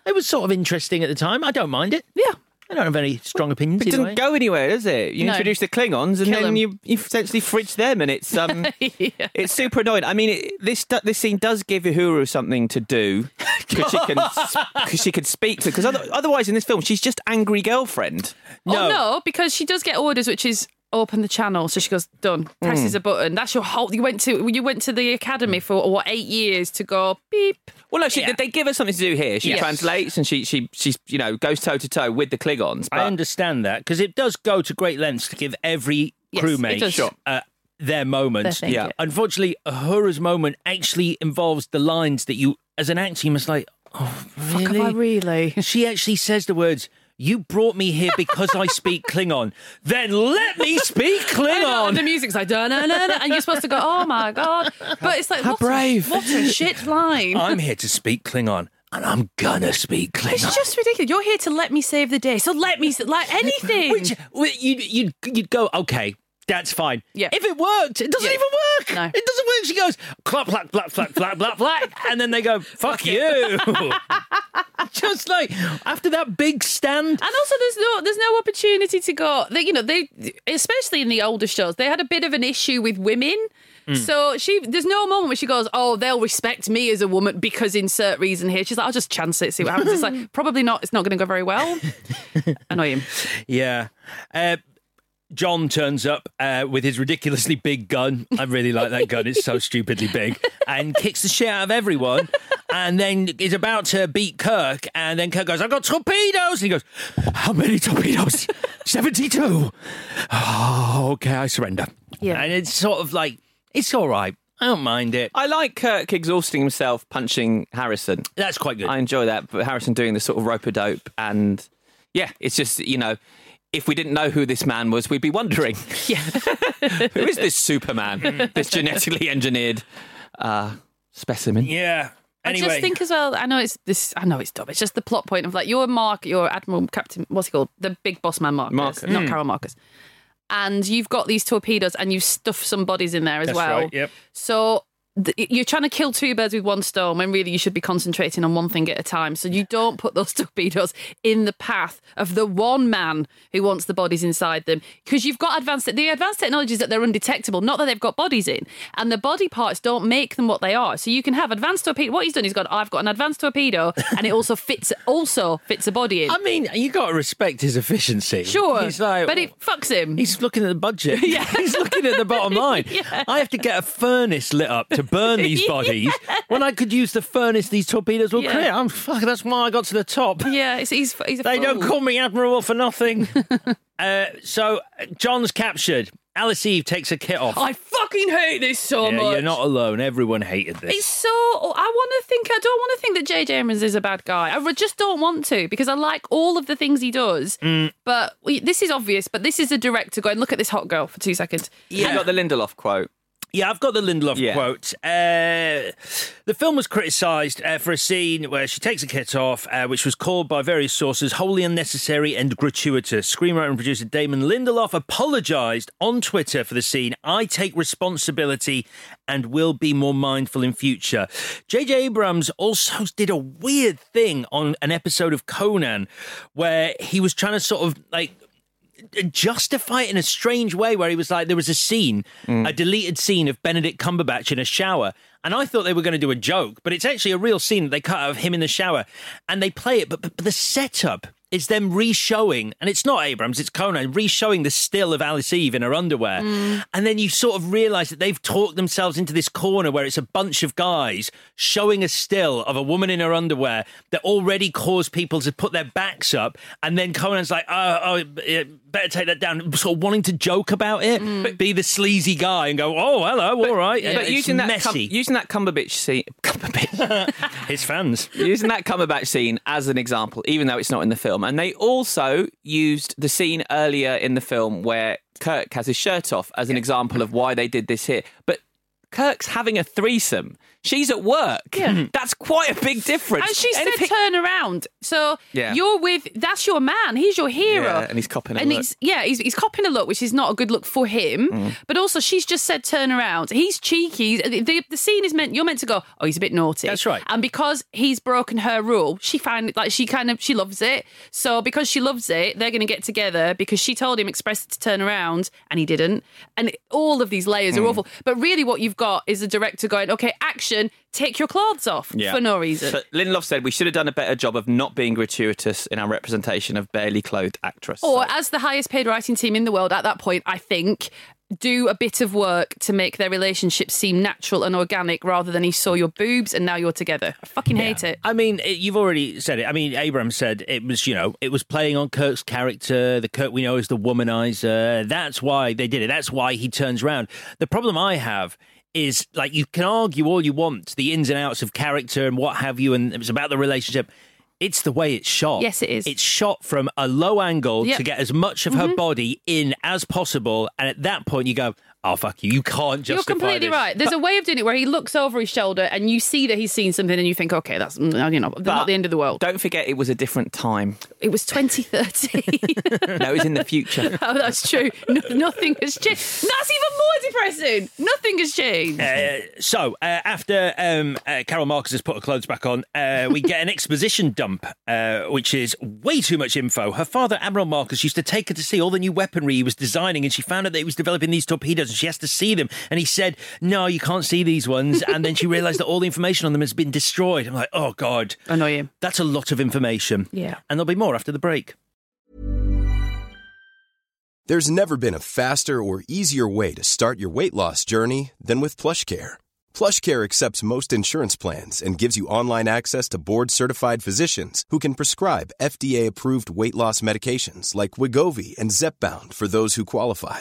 It was sort of interesting at the time. I don't mind it. Yeah. I don't have any strong opinions. It either doesn't way. go anywhere, does it? You No. introduce the Klingons, and Kill then 'em. you you essentially fridge them, and it's um, yeah. it's super annoying. I mean, it, this do- this scene does give Uhura something to do because she can because she can speak to. Because otherwise, in this film, she's just angry girlfriend. Oh no, because she does get orders, which is open the channel. So she goes, done. Presses a button. That's your whole. You went to you went to the academy for what eight years to go beep. Well, no, she, they give her something to do here. She Yes. translates and she she she's you know goes toe to toe with the Klingons. But I understand that because it does go to great lengths to give every Yes, it crewmate does. Sure. uh, their moment. Their thing, Yeah. yeah. Unfortunately, Uhura's moment actually involves the lines that you, as an actor, you must like. Oh, Fuck, really? have I really? She actually says the words. You brought me here because I speak Klingon. Then let me speak Klingon. And the music's like da na na na, and you're supposed to go, oh my god! But it's like How what brave. A, what a shit line. I'm here to speak Klingon, and I'm gonna speak Klingon. It's just ridiculous. You're here to let me save the day, so let me like anything. Which you'd, you'd, you'd go, okay, that's fine. Yeah. If it worked, it doesn't Yeah. even work. No. It doesn't work. She goes, clap, clap, clap, clap, clap, clap, clap. And then they go, fuck you. Just like after that big stand. And also, there's no there's no opportunity to go. They, you know, they especially in the older shows, they had a bit of an issue with women. So she, there's no moment where she goes, "Oh, they'll respect me as a woman because insert reason here." She's like, "I'll just chance it, see what happens." It's like probably not. It's not going to go very well. Annoying. Yeah. Uh, John turns up uh, with his ridiculously big gun. I really like that gun. It's so stupidly big. And kicks the shit out of everyone. And then is about to beat Kirk. And then Kirk goes, I've got torpedoes. And he goes, How many torpedoes? 72. Oh, okay, I surrender. Yeah. And it's sort of like, it's all right. I don't mind it. I like Kirk exhausting himself punching Harrison. That's quite good. I enjoy that. But Harrison doing the sort of rope a dope, and yeah, it's just you know, if we didn't know who this man was, we'd be wondering, Yeah. who is this Superman, this genetically engineered uh, specimen? yeah. Anyway. I just think as well. I know it's this. I know it's dumb. It's just the plot point of like your Mark, your Admiral Captain. What's he called? The big boss man, Marcus, Marcus. not Carol Marcus. And you've got these torpedoes, and you've stuffed some bodies in there as That's well. right, yep. So th- you're trying to kill two birds with one stone when really you should be concentrating on one thing at a time. So you don't put those torpedoes in the path of the one man who wants the bodies inside them because you've got advanced the advanced technology is that they're undetectable, not that they've got bodies in, and the body parts don't make them what they are. So you can have advanced torpedo. What he's done, he's got I've got an advanced torpedo, and it also fits also fits a body in. I mean, you got to respect his efficiency. Sure, He's like, but it fucks him. He's looking at the budget. Yeah. He's looking at the bottom line. Yeah. I have to get a furnace lit up to burn these bodies when I could use the furnace these torpedoes will Yeah. create. I'm fuck. That's why I got to the top. yeah, it's, he's he's a They don't call me admiral for nothing. uh, so John's captured. Alice Eve takes her kit off. I fucking hate this so yeah, much. you're not alone. Everyone hated this. It's so. I want to think. I don't want to think that J.J. Abrams is a bad guy. I just don't want to because I like all of the things he does. Mm. But we, this is obvious. But this is a director going. Look at this hot girl for two seconds. Yeah. You got the Lindelof quote. Yeah, I've got the Lindelof Yeah. quote. Uh, the film was criticised uh, for a scene where she takes a kit off, uh, which was called by various sources wholly unnecessary and gratuitous. Screenwriter and producer Damon Lindelof apologised on Twitter for the scene. I take responsibility and will be more mindful in future. J.J. Abrams also did a weird thing on an episode of Conan where he was trying to sort of like justify it in a strange way where he was like there was a scene mm. a deleted scene of benedict cumberbatch in a shower. And i thought they were going to do a joke but it's actually a real scene that they cut out of him in the shower. And they play it but, but, but the setup is them re-showing and it's not abrams it's conan re-showing the still of alice eve in her underwear. Mm. And then you sort of realize that they've talked themselves into this corner where it's a bunch of guys showing a still of a woman in her underwear that already caused people to put their backs up. And then conan's like oh, oh yeah, better take that down sort of wanting to joke about it mm. but be the sleazy guy and go oh hello all right. But It's using that cum- messy. using that Cumberbatch scene, Cumberbatch, his fans. Using that Cumberbatch scene as an example, even though it's not in the film, and they also used the scene earlier in the film where Kirk has his shirt off as an example of why they did this here. But Kirk's having a threesome. She's at work. Yeah. That's quite a big difference. And she said, Anything- "Turn around." So Yeah. you're with. That's your man. He's your hero. Yeah, and he's copping a And look. he's yeah, he's, he's copping a look, which is not a good look for him. Mm. But also, she's just said, "Turn around." He's cheeky. The, the, the scene is meant. You're meant to go. Oh, he's a bit naughty. That's right. And because he's broken her rule, she find it like she kind of she loves it. So because she loves it, they're going to get together because she told him expressed to turn around, and he didn't. And all of these layers Mm. are awful. But really, what you've got is a director going, "Okay, action." Take your clothes off Yeah. for no reason. But Lindelof said we should have done a better job of not being gratuitous in our representation of barely clothed actress. Or, So- as the highest paid writing team in the world at that point, I think, do a bit of work to make their relationship seem natural and organic rather than he saw your boobs and now you're together. I fucking hate it. I mean, it, you've already said it. I mean, Abrams said it was, you know, it was playing on Kirk's character. The Kirk we know is the womanizer. That's why they did it. That's why he turns around. The problem I have is like you can argue all you want the ins and outs of character and what have you, and it was about the relationship. It's the way it's shot. Yes, it is. It's shot from a low angle Yep. to get as much of Mm-hmm. her body in as possible, and at that point you go, "Oh fuck you! You can't justify You're completely this." right. There's a way of doing it where he looks over his shoulder and you see that he's seen something and you think, okay, that's mm, you know, not the end of the world. Don't forget, it was a different time. It was 2013. No, it was in the future. oh, that's true. No, nothing has changed. That's even more depressing. Nothing has changed. Uh, so uh, after um, uh, Carol Marcus has put her clothes back on, uh, we get an exposition dump, uh, which is way too much info. Her father, Admiral Marcus, used to take her to see all the new weaponry he was designing, and she found out that he was developing these torpedoes, and she has to see them. And he said, "No, you can't see these ones." And then she realised that all the information on them has been destroyed. I'm like, "Oh God, Annoying. that's a lot of information." Yeah. and there'll be more after the break. There's never been a faster or easier way to start your weight loss journey than with plush PlushCare. PlushCare accepts most insurance plans and gives you online access to board-certified physicians who can prescribe FDA-approved weight loss medications like Wegovy and Zepbound for those who qualify.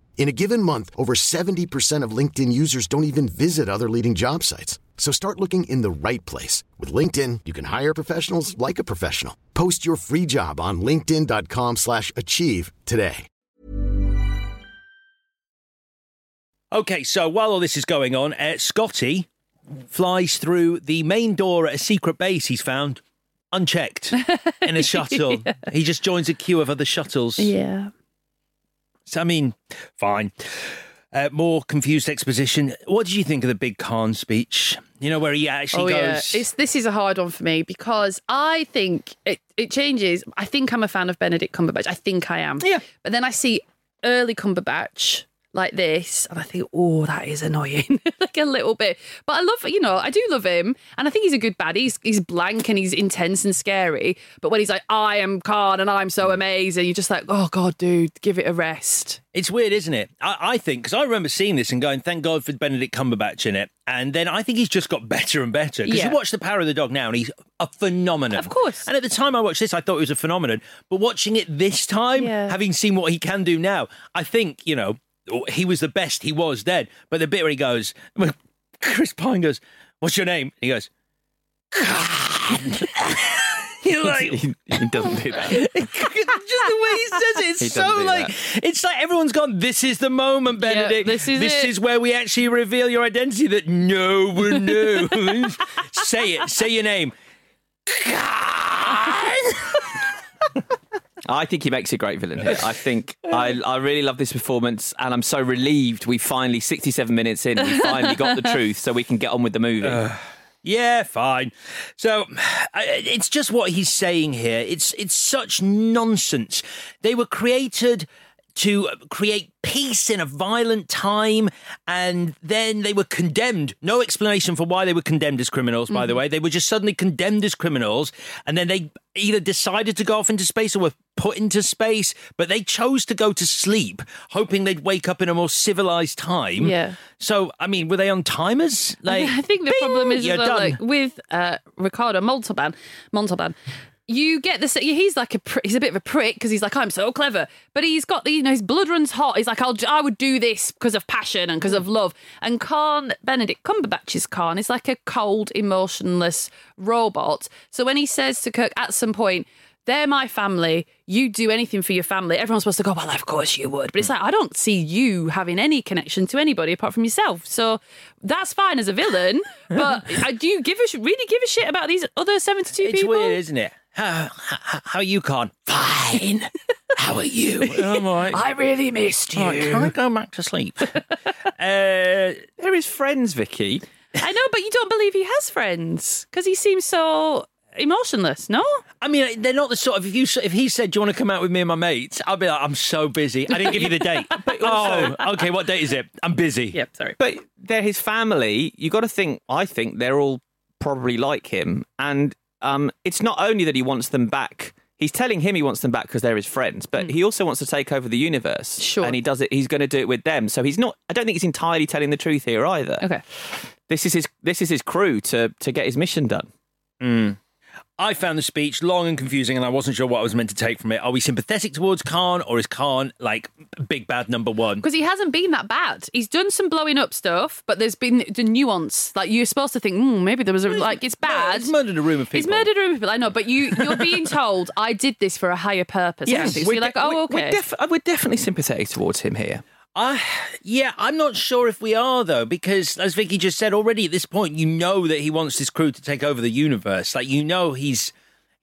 In a given month, over 70% of LinkedIn users don't even visit other leading job sites. So start looking in the right place. With LinkedIn, you can hire professionals like a professional. Post your free job on linkedin.com slash achieve today. Okay, so while all this is going on, uh, Scotty flies through the main door at a secret base he's found unchecked in a shuttle. He just joins a queue of other shuttles. Yeah. So, I mean, fine. Uh, more confused exposition. What did you think of the Big Khan speech? You know, where he actually oh goes. yeah, it's, this is a hard one for me because I think it, it changes. I think I'm a fan of Benedict Cumberbatch. I think I am. Yeah. But then I see early Cumberbatch like this, and I think, oh, that is annoying, like a little bit. But I love, you know, I do love him, and I think he's a good baddie. He's, he's blank and he's intense and scary. But when he's like, I am Khan and I'm so amazing, you're just like, oh god, dude, give it a rest. It's weird, isn't it? I, I think because I remember seeing this and going, "Thank God for Benedict Cumberbatch in it." And then I think he's just got better and better. Because Yeah. you watch The Power of the Dog now, and he's a phenomenon. Of course. And at the time I watched this, I thought it was a phenomenon. But watching it this time, Yeah. having seen what he can do now, I think you know he was the best he was then. But the bit where he goes, Chris Pine goes, "What's your name?" He goes, You're like, he, he doesn't do that. just the way he says it, it's He doesn't so do like it's like everyone's gone. This is the moment, Benedict. this is it." is where we actually reveal your identity that no one knows. say it. Say your name. I think he makes a great villain here. I think I, I really love this performance, and I'm so relieved we finally, 67 minutes in, we finally got the truth, so we can get on with the movie. Uh, yeah, fine. So it's just what he's saying here. It's it's such nonsense. They were created to create peace in a violent time, and then they were condemned. No explanation for why they were condemned as criminals. By the way, they were just suddenly condemned as criminals, and then they either decided to go off into space or were put into space. But they chose to go to sleep, hoping they'd wake up in a more civilized time. Yeah. So I mean, were they on timers? Like, I think the bing, problem is well, like with uh, Ricardo Montalban. Montalban. You get this. He's like a pr- he's a bit of a prick because he's like I'm so clever, but he's got the you know his blood runs hot. He's like I'll I would do this because of passion and because of love. And Khan Benedict Cumberbatch's Khan is like a cold, emotionless robot. So when he says to Kirk at some point. They're my family. You do anything for your family. Everyone's supposed to go, well, of course you would. But it's like, I don't see you having any connection to anybody apart from yourself. So that's fine as a villain. But uh, do you give a sh- really give a shit about these other 72 It's people? weird, isn't it? How, how, how are you, Khan? Fine. How are you? I'm all right. I really missed you. All right, can I go back to sleep? uh, They're his friends, Vicky. I know, but you don't believe he has friends because he seems so emotionless, no? I mean, they're not the sort of if you if he said, "Do you want to come out with me and my mates?" I'd be like, "I'm so busy. I didn't give you the date." oh, okay. What date is it? I'm busy. Yep, sorry. But they're his family. You got to think. I think they're all probably like him, and um, it's not only that he wants them back. He's telling him he wants them back because they're his friends, but he also wants to take over the universe. Sure. and he does it. He's going to do it with them. So he's not. I don't think he's entirely telling the truth here either. Okay. This is his. This is his crew to to get his mission done. I found the speech long and confusing, and I wasn't sure what I was meant to take from it. Are we sympathetic towards Khan, or is Khan like big bad number one? Because he hasn't been that bad. He's done some blowing up stuff, but there's been the nuance. Like you're supposed to think, hmm, maybe there was a like it's bad. He's murdered a room of people. He's murdered a room of people. I know, but you you're being told I did this for a higher purpose. Yes, so you're like, oh, okay. We're, def- we're definitely sympathetic towards him here. Uh, yeah, I'm not sure if we are though, because as Vicky just said already, at this point, you know that he wants this crew to take over the universe. Like you know, he's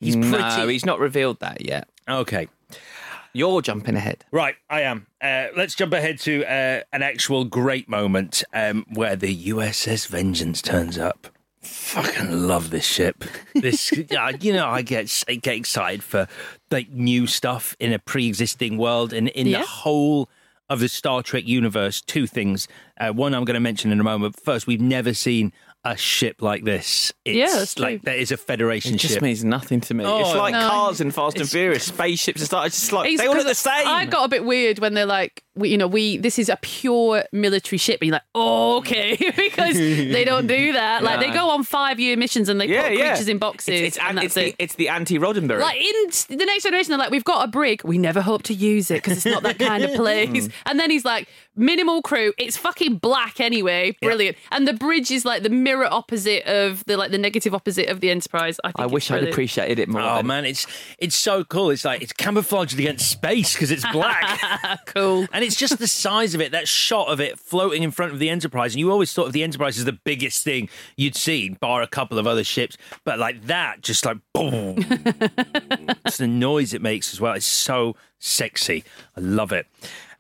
he's pretty. No, he's not revealed that yet. Okay, You're jumping ahead. right, I am. Uh, let's jump ahead to uh, an actual great moment um, where the USS Vengeance turns up. Fucking love this ship. This, uh, you know, I get I get excited for like new stuff in a pre-existing world and in Yeah. the whole of the Star Trek universe. Two things. Uh, one, I'm going to mention in a moment. First, we've never seen a ship like this. It's Yeah, that's true. like that is a Federation ship. It just ship. means nothing to me. Oh, it's like no. cars in Fast and Furious, spaceships and stuff. It's just like He's- they all look 'cause the same. I got a bit weird when they're like, we, you know, we this is a pure military ship, and you're like, oh, okay, because they don't do that. Like they go on five year missions and they yeah, put yeah. creatures in boxes, It's, it's, and an- that's it's it. the it's the anti Roddenberry. Like in the next generation, they're like, we've got a brig. We never hope to use it because it's not that kind of place. Mm. and then he's like, minimal crew. It's fucking black anyway. Brilliant. And the bridge is like the mirror opposite of the like the negative opposite of the Enterprise. I think. I it's wish I'd brilliant. appreciated it more. Oh man, it's it's so cool. It's like it's camouflaged against space because it's black. Cool. And it's just the size of it, that shot of it floating in front of the Enterprise. And you always thought of the Enterprise as the biggest thing you'd seen, bar a couple of other ships. But like that, just like boom. it's the noise it makes as well. It's so sexy. I love it.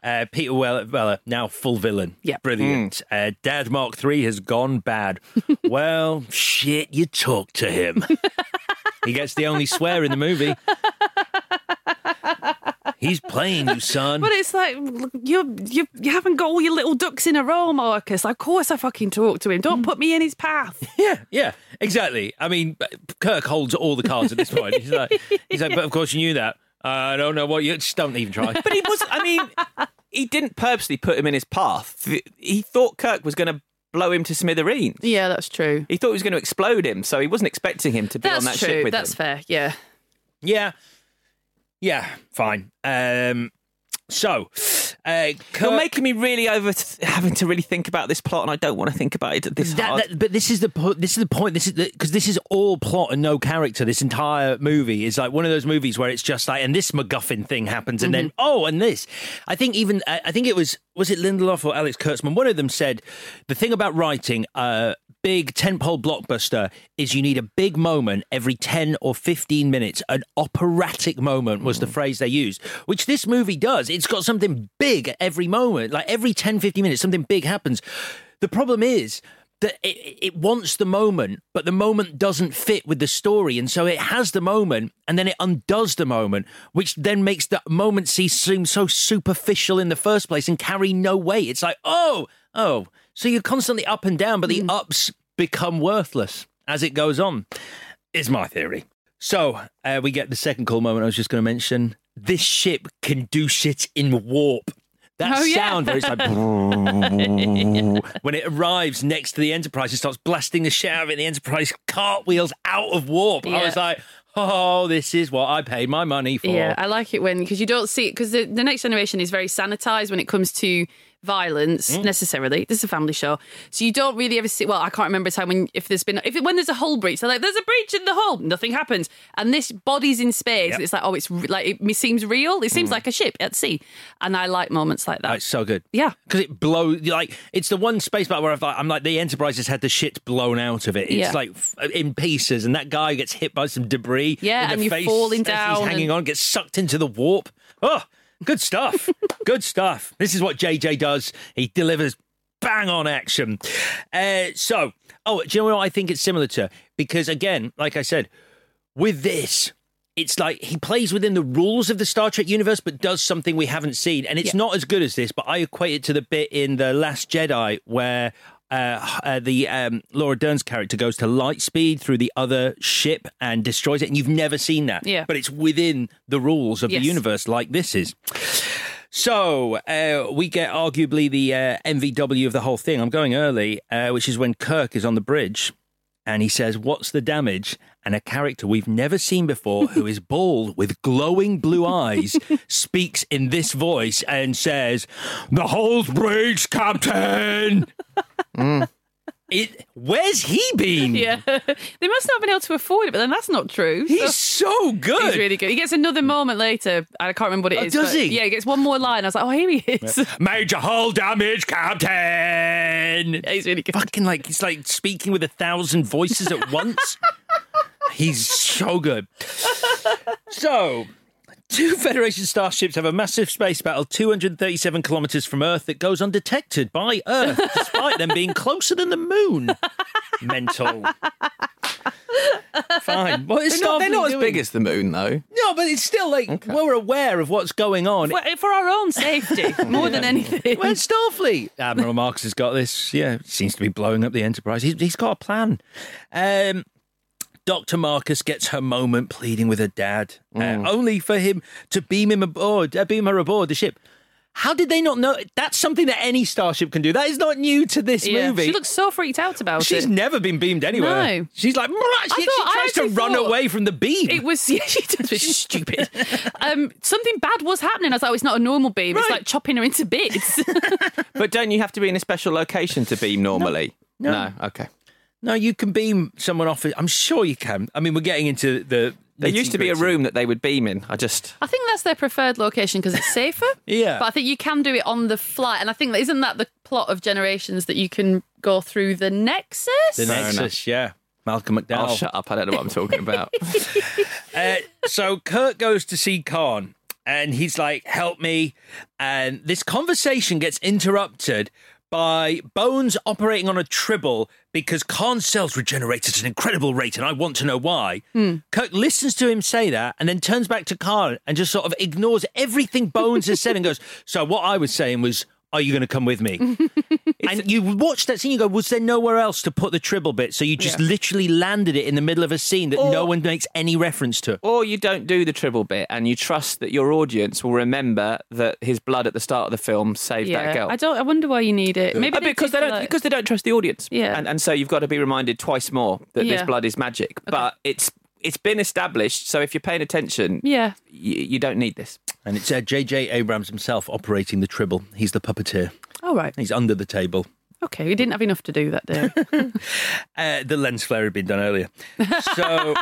Uh, Peter Weller, Weller, now full villain. Yeah. Brilliant. Uh, Dad Mark III has gone bad. well, shit, you talk to him. he gets the only swear in the movie. He's playing you, son. But it's like you you you haven't got all your little ducks in a row, Marcus. Of course, I fucking talk to him. Don't mm. put me in his path. Yeah, yeah, exactly. I mean, Kirk holds all the cards at this point. He's like, he's like, but of course you knew that. Uh, I don't know what you just don't even try. But he was, I mean, he didn't purposely put him in his path. He thought Kirk was going to blow him to smithereens. Yeah, that's true. He thought he was going to explode him, so he wasn't expecting him to be That's on that true. ship with That's him. That's fair. Yeah. Yeah, yeah, fine. Um, so, uh, Kirk, You're making me really over having to really think about this plot, and I don't want to think about it this That- hard. that- but this is the po- this is the point. This is because this is all plot and no character. This entire movie is like one of those movies where it's just like, and this MacGuffin thing happens, and then oh, and this. I think even I I think it was was it Lindelof or Alex Kurtzman. One of them said the thing about writing a big tentpole blockbuster is you need a big moment every ten or fifteen minutes. An operatic moment was the mm. phrase they used, which this movie does. It's got something big at every moment, like every 10, 15 minutes, something big happens. The problem is that it, it wants the moment, but the moment doesn't fit with the story. And so it has the moment and then it undoes the moment, which then makes the moment seem so superficial in the first place and carry no weight. It's like, oh, oh. So you're constantly up and down, but the ups become worthless as it goes on, is my theory. So uh, we get the second cool moment I was just going to mention. This ship can do shit in warp. That Oh, yeah. sound where it's like when it arrives next to the Enterprise, it starts blasting the shit out of it. The Enterprise cartwheels out of warp. I was like, oh, this is what I paid my money for. Yeah, I like it when because you don't see it because the, the next generation is very sanitized when it comes to violence Mm. necessarily. This is a family show, so you don't really ever see. Well, I can't remember a time when if there's been if it, when there's a hull breach, they're like, "There's a breach in the hull," nothing happens, and this body's in space. Yep. And it's like, oh, it's re- like it seems real. It seems like a ship at sea, and I like moments like that. it's so good. Yeah. Because it blows, like, it's the one space battle where I've, I'm like, the Enterprise has had the shit blown out of it. It's Yeah. like in pieces, and that guy gets hit by some debris. Yeah, in the and you're face falling down He's hanging and- on, gets sucked into the warp. Oh, good stuff. good stuff. This is what JJ does. He delivers bang on action. Uh, so, oh, do you know what I think it's similar to? Because again, like I said, with this, it's like he plays within the rules of the Star Trek universe, but does something we haven't seen. And it's Yeah. not as good as this, but I equate it to the bit in The Last Jedi where. Uh, uh, the um, Laura Dern's character goes to light speed through the other ship and destroys it, and you've never seen that. Yeah. but it's within the rules of Yes. the universe, like this is. So uh, we get arguably the uh, MVW of the whole thing. I'm going early, uh, which is when Kirk is on the bridge and he says, What's the damage? And a character we've never seen before, who is bald with glowing blue eyes, speaks in this voice and says, The hull's bridge, Captain. Mm. It, where's he been? Yeah, they must not have been able to afford it, but then that's not true. He's So- so good. He's really good. He gets another moment later. I can't remember what it Oh, is. does but he? Yeah, he gets one more line. I was like, oh, here he is. Major hull damage, Captain. Yeah, he's really good. fucking like he's like speaking with a thousand voices at once. he's so good. So, two Federation starships have a massive space battle 237 kilometers from Earth that goes undetected by Earth, despite them being closer than the moon. Mental. Fine. What is They're not, they're not as doing? big as the moon, though. No, but it's still like we're aware of what's going on. For- For our own safety, more than anything. Where's Starfleet? Admiral Marcus has got this. Yeah, seems to be blowing up the Enterprise. He's, he's got a plan. Um, Dr. Marcus gets her moment pleading with her dad, uh, only for him to beam him aboard, uh, beam her aboard the ship. How did they not know? That's something that any starship can do. That is not new to this Yeah. movie. She looks so freaked out about She's it. She's never been beamed anywhere. No. She's like, she, she thought- I tries to run away from the beam. It was yeah, she does, which stupid. Um, something bad was happening. I was like, oh, it's not a normal beam. It's like chopping her into bits. But don't you have to be in a special location to beam normally? No. Okay. No, you can beam someone off. it. I'm sure you can. I mean, we're getting into the There used to be a room that they would beam in. I just. I think that's their preferred location because it's safer. Yeah. But I think you can do it on the flight. And I think that isn't that the plot of Generations that you can go through the Nexus? The Nexus, yeah. Malcolm McDowell. I'll shut up. I don't know what I'm talking about. Uh, so Kirk goes to see Khan and he's like, help me. And this conversation gets interrupted by Bones operating on a tribble because Khan's cells regenerate at an incredible rate and I want to know why. Hmm. Kirk listens to him say that and then turns back to Khan and just sort of ignores everything Bones has said and goes, So what I was saying was, are you going to come with me? and you watch that scene, you go, was there nowhere else to put the tribble bit? So you just Yeah. literally landed it in the middle of a scene that no one makes any reference to. or you don't do the tribble bit and you trust that your audience will remember that his blood at the start of the film saved that girl. I don't. I wonder why you need it. Maybe Uh, because they don't like- because they don't trust the audience. Yeah. and, and so you've got to be reminded twice more that this blood is magic. But it's it's been established. So if you're paying attention, Yeah. you, you don't need this. And it's uh, J.J. Abrams himself operating the tribble. He's the puppeteer. All right. He's under the table. Okay. We didn't have enough to do that day. Uh, the lens flare had been done earlier. So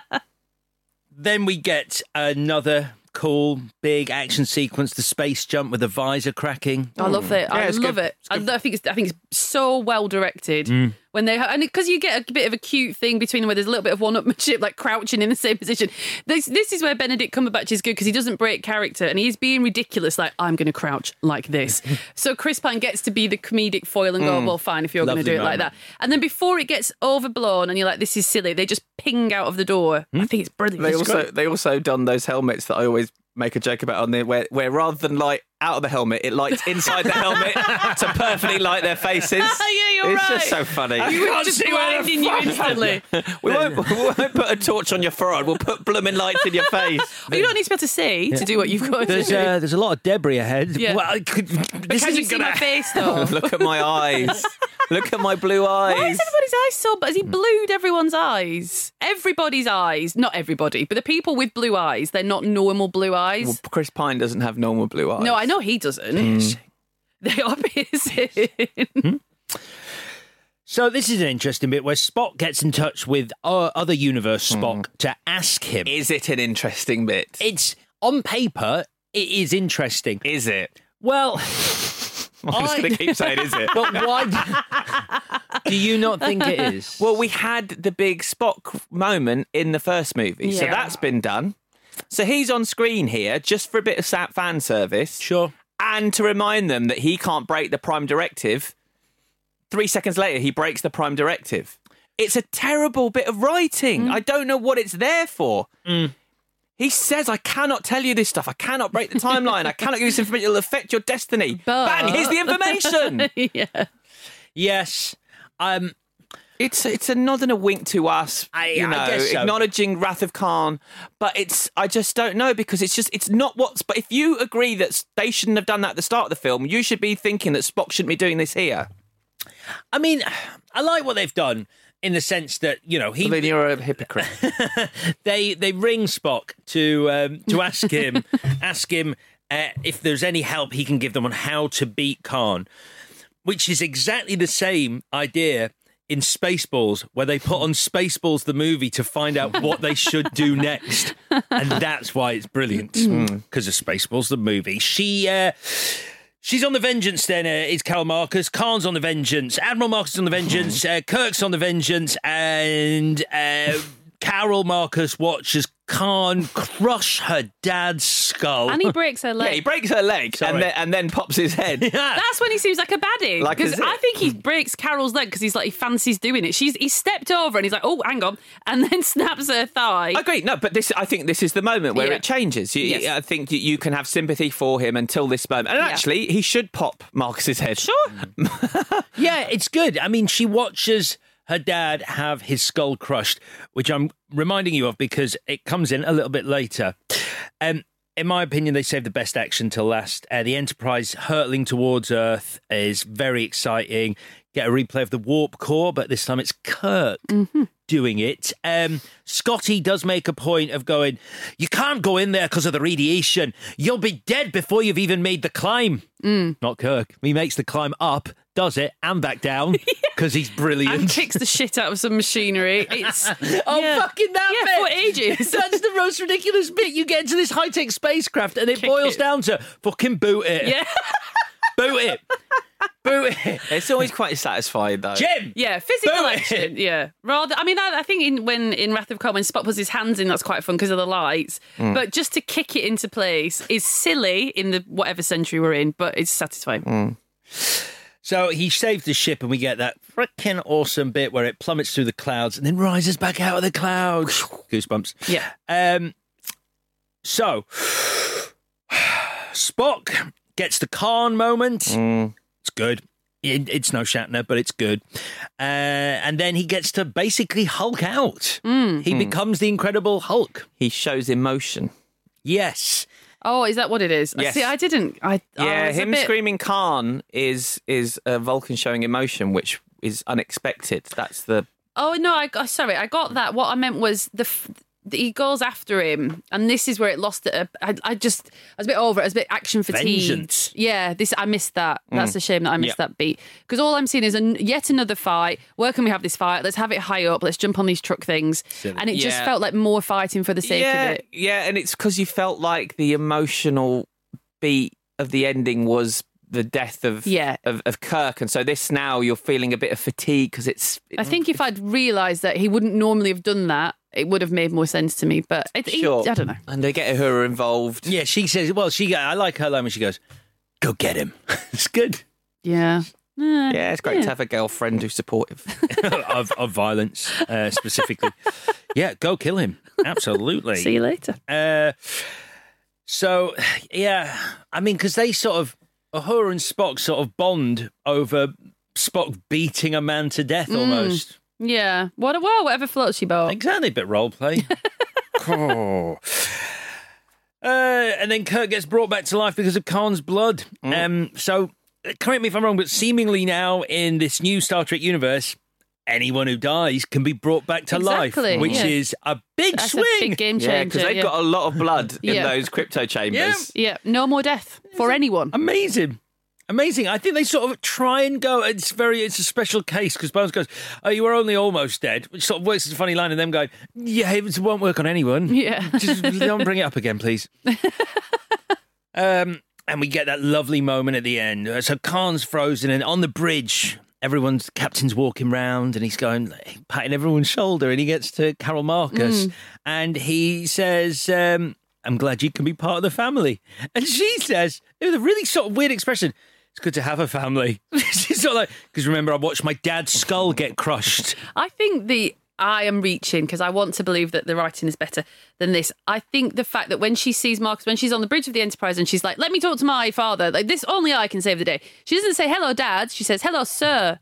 then we get another cool big action sequence the space jump with the visor cracking. I love it. I Yeah, it's love good. it. I, I think it's. I think it's so well directed Mm. When they and because you get a bit of a cute thing between them where there's a little bit of one-upmanship, like crouching in the same position. This this is where Benedict Cumberbatch is good because he doesn't break character and he's being ridiculous. Like I'm going to crouch like this. so Chris Pine gets to be the comedic foil and go, mm. well, fine if you're going to do it like that. And then before it gets overblown and you're like, this is silly, they just ping out of the door. Hmm? I think it's brilliant. They It's also great. they also done those helmets that I always make a joke about on there, where where rather than light out of the helmet, it lights inside the helmet to perfectly light their faces. Yeah, you're it's right. just so funny. You were just blinding you instantly. we, won't, we won't put a torch on your forehead. We'll put blooming lights in your face. Oh, you don't need to be able to see to do what you've got to do. uh, there's a lot of debris ahead. Yeah. Well, I could, this can you isn't see gonna. my face though? Look at my eyes. Look at my blue eyes. Why is everybody's eyes so? But has he blued everyone's eyes? Everybody's eyes, not everybody, but the people with blue eyes, they're not normal blue eyes. Well, Chris Pine doesn't have normal blue eyes. no, I know he doesn't. Hmm. They are piercing. So this is an interesting bit where Spock gets in touch with our other universe hmm. Spock to ask him. Is it an interesting bit? It's on paper, it is interesting. Is it? Well, I'm just I- going to keep saying, is it? but why do you not think it is? Well, we had the big Spock moment in the first movie, so that's been done. So he's on screen here just for a bit of fan service, sure. and to remind them that he can't break the Prime Directive. Three seconds later, he breaks the Prime Directive. It's a terrible bit of writing. I don't know what it's there for. He says, I cannot tell you this stuff. I cannot break the timeline. I cannot give you this information. It'll affect your destiny. But- Bang, here's the information. yeah. Yes. Um, It's it's a nod and a wink to us, I- you know, so. acknowledging Wrath of Khan. But it's I just don't know because it's just it's not what's. But if you agree that they shouldn't have done that at the start of the film, you should be thinking that Spock shouldn't be doing this here. I mean, I like what they've done in the sense that you know he then you're a hypocrite. they they ring Spock to um, to ask him ask him uh, if there's any help he can give them on how to beat Khan, which is exactly the same idea in Spaceballs, where they put on Spaceballs the movie to find out what they should do next, and that's why it's brilliant because of Spaceballs the movie. She. Uh, She's on the vengeance then, uh, is Carol Marcus. Khan's on the vengeance. Admiral Marcus on the vengeance. Uh, Kirk's on the vengeance. And uh, Carol Marcus watches Khan crush her dad's skull. And he breaks her leg. yeah, he breaks her leg Sorry. and then and then pops his head. That's when he seems like a baddie. Like Because zip. I think he breaks Carol's leg because he's like he fancies doing it. She's he stepped over and he's like, oh, hang on, and then snaps her thigh. I agree. No, but this I think this is the moment where Yeah. it changes. You, Yes. I think you, you can have sympathy for him until this moment. And Yeah. actually, he should pop Marcus's head. Sure. yeah, it's good. I mean, she watches her dad have his skull crushed, which I'm reminding you of because it comes in a little bit later. Um, in my opinion, they saved the best action till last. Uh, the Enterprise hurtling towards Earth is very exciting. Get a replay of the warp core, but this time it's Kirk doing it. Um, Scotty does make a point of going, You can't go in there because of the radiation. You'll be dead before you've even made the climb. Not Kirk. He makes the climb up, does it and back down because he's brilliant. And kicks the shit out of some machinery. It's Oh, yeah. fucking that yeah, bit! for ages. That's the most ridiculous bit. You get into this high tech spacecraft and it Kick boils it. down to fucking boot it. yeah, Boot it. boot it. It's always quite satisfying though. Jim! yeah, physical Boot it. action. Yeah, rather. I mean, I, I think in when in Wrath of Khan when Spock puts his hands in, that's quite fun because of the lights. Mm. But just to kick it into place is silly in the whatever century we're in, but it's satisfying. Mm. So he saves the ship, and we get that freaking awesome bit where it plummets through the clouds and then rises back out of the clouds. Goosebumps. Yeah. Um. So Spock gets the Khan moment. It's good. It, it's no Shatner, but it's good. Uh, and then he gets to basically Hulk out. He becomes the Incredible Hulk. He shows emotion. Yes. Oh, is that what it is? Yes. See, I didn't. I I Yeah, a him bit- screaming Khan is is a Vulcan showing emotion, which is unexpected. That's the Oh no, I sorry, I got that. What I meant was the. F- he goes after him, and this is where it lost it. I, I just, I was a bit over it. I was a bit action fatigued. Vengeance. Yeah, this I missed that. Mm. That's a shame that I missed Yeah. that beat because all I'm seeing is an, yet another fight. Where can we have this fight? Let's have it high up. Let's jump on these truck things, and it just Yeah. felt like more fighting for the sake yeah, of it. yeah, and it's because you felt like the emotional beat of the ending was the death of Yeah. of, of Kirk, and so this now you're feeling a bit of fatigue because it's I think if I'd realised that he wouldn't normally have done that, it would have made more sense to me. But it, it- sure. I don't know. and they get her involved. Yeah, she says, well, she. I like her line when she goes, go get him. it's good. Yeah. Eh, Yeah, it's great to have a girlfriend who's supportive. of, of violence uh, specifically. yeah, go kill him. Absolutely. See you later. Uh, so, yeah, I mean, because they sort of, her and Spock sort of bond over Spock beating a man to death almost. Yeah. What? Well, whatever floats your boat. Exactly, a bit role play. Cool. Uh, and then Kirk gets brought back to life because of Khan's blood. Um, so, correct me if I'm wrong, but seemingly now in this new Star Trek universe, anyone who dies can be brought back to Exactly, life, which yeah. is a big That's swing. a big game changer. yeah, because they've yeah. got a lot of blood in Yeah. those crypto chambers. Yeah, no more death for anyone. Amazing. Amazing. I think they sort of try and go. It's very. It's a special case because Bones goes, "Oh, you were only almost dead," which sort of works as a funny line, and them going, "Yeah, it won't work on anyone." Yeah. just don't bring it up again, please. um, and we get that lovely moment at the end. Uh, So Khan's frozen, and on the bridge, everyone's captain's walking round, and he's going patting everyone's shoulder, and he gets to Carol Marcus, and he says. Um, I'm glad you can be part of the family. And she says, with a really sort of weird expression, it's good to have a family. Sort of like, because remember, I watched my dad's skull get crushed. I think the I am reaching because I want to believe that the writing is better than this. I think the fact that when she sees Marcus, when she's on the bridge of the Enterprise and she's like, "Let me talk to my father," like this only I can save the day. She doesn't say "Hello, Dad." She says "Hello, Sir."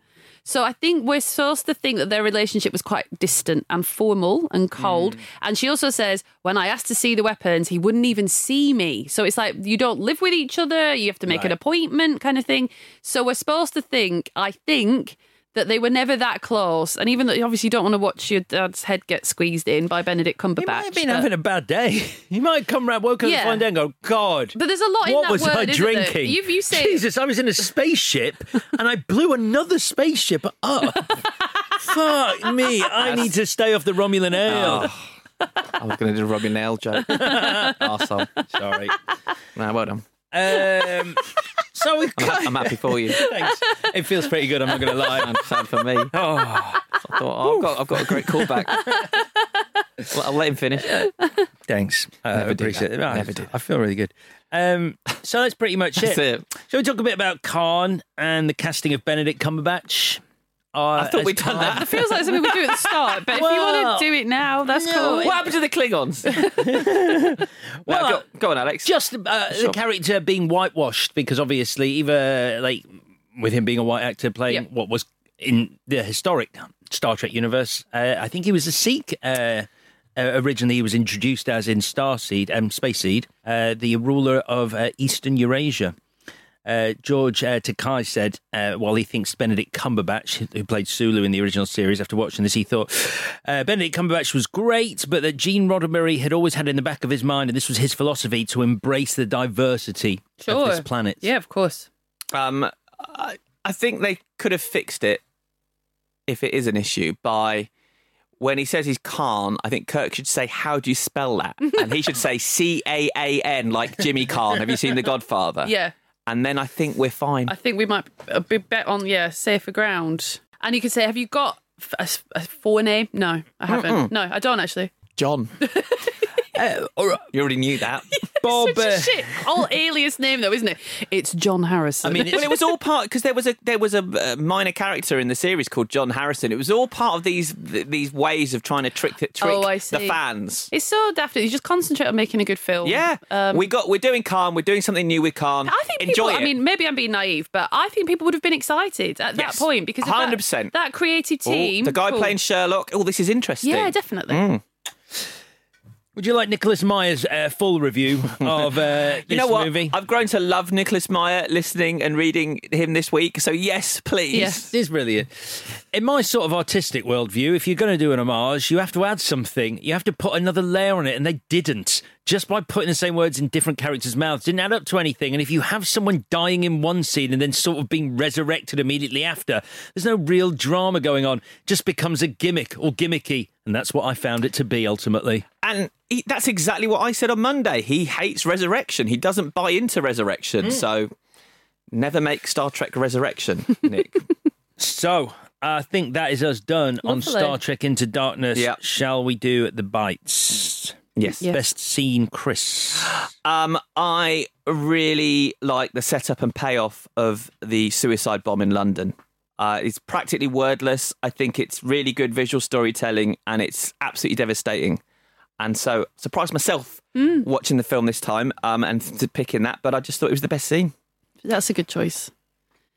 So I think we're supposed to think that their relationship was quite distant and formal and cold. Mm. And she also says, when I asked to see the weapons, he wouldn't even see me. So it's like you don't live with each other, you have to make an appointment kind of thing. So we're supposed to think, I think, that they were never that close. And even though obviously you don't want to watch your dad's head get squeezed in by Benedict Cumberbatch. He might have been but- having a bad day. He might come round, woke up Yeah. one day and go, God. But there's a lot in what that was word, I isn't drinking? You- you say- Jesus, I was in a spaceship and I blew another spaceship up. Fuck me. I need to stay off the Romulan oh. ale. I was going to do a Robbie Nail joke. Arsehole. Sorry. No, well done. Um, so we've I'm, got. I'm happy for you. Thanks. It feels pretty good, I'm not going to lie. Sad, sad for me. Oh, I thought, oh, I've, got, I've got a great callback. well, I'll let him finish. thanks. I Never do appreciate that. it. I- Never do I feel really good. Um, so that's pretty much That's it. it. Shall we talk a bit about Khan and the casting of Benedict Cumberbatch? Uh, I thought we'd done that. It feels like something we do at the start, but if you want to do it now, that's cool. What happened to the Klingons? well, Well, go, go on, Alex. Just uh, Sure. the character being whitewashed because obviously, either like with him being a white actor playing Yep. what was in the historic Star Trek universe, uh, I think he was a Sikh. Uh, uh, originally, he was introduced as in Starseed, um, Space Seed, uh, the ruler of uh, Eastern Eurasia. Uh, George uh, Takei said, uh, while he thinks Benedict Cumberbatch, who played Sulu in the original series, after watching this, he thought uh, Benedict Cumberbatch was great, but that Gene Roddenberry had always had in the back of his mind, and this was his philosophy, to embrace the diversity of Sure. this planet. Yeah, of course. Um, I, I think they could have fixed it if it is an issue by when he says he's Khan. I think Kirk should say, "How do you spell that?" and he should say C A A N like Jimmy Caan. Have you seen The Godfather? Yeah. And then I think we're fine. I think we might be bet on yeah safer ground. And you could say, have you got a, a forename? No, I haven't. No, I don't actually. John. Uh, all right, You already knew that. Bob. Such a uh, shit old alias name though, isn't it? It's John Harrison. I mean, well, it was all part because there was a there was a uh, minor character in the series called John Harrison. It was all part of these these ways of trying to trick trick Oh, I the fans. it's so daft. You just concentrate on making a good film. Yeah, Um, we got we're doing Khan. We're doing something new with Khan. I think Enjoy people. it. I mean, maybe I'm being naive, but I think people would have been excited at Yes, that point because that- 100%. That, creative Oh, team. the guy cool. playing Sherlock. Oh, this is interesting. Yeah, definitely. Mm. Would you like Nicholas Meyer's uh, full review of uh, this You know what? movie? I've grown to love Nicholas Meyer listening and reading him this week. So yes, please. Yes. It is brilliant. In my sort of artistic worldview, if you're going to do an homage, you have to add something. You have to put another layer on it, and they didn't. Just by putting the same words in different characters' mouths didn't add up to anything. And if you have someone dying in one scene and then sort of being resurrected immediately after, there's no real drama going on. It just becomes a gimmick or gimmicky, and that's what I found it to be ultimately. And he, that's exactly what I said on Monday. He hates resurrection. He doesn't buy into resurrection. Hmm. So never make Star Trek Resurrection, Nick. So I think that is us done on Star Trek Into Darkness. Yeah. Shall we do the bites? yes. Yeah. Best scene, Chris. Um, I really like the setup and payoff of the suicide bomb in London. Uh, it's practically wordless. I think it's really good visual storytelling, and it's absolutely devastating. And so, surprised myself Hmm. watching the film this time um, and to picking that, but I just thought it was the best scene. That's a good choice.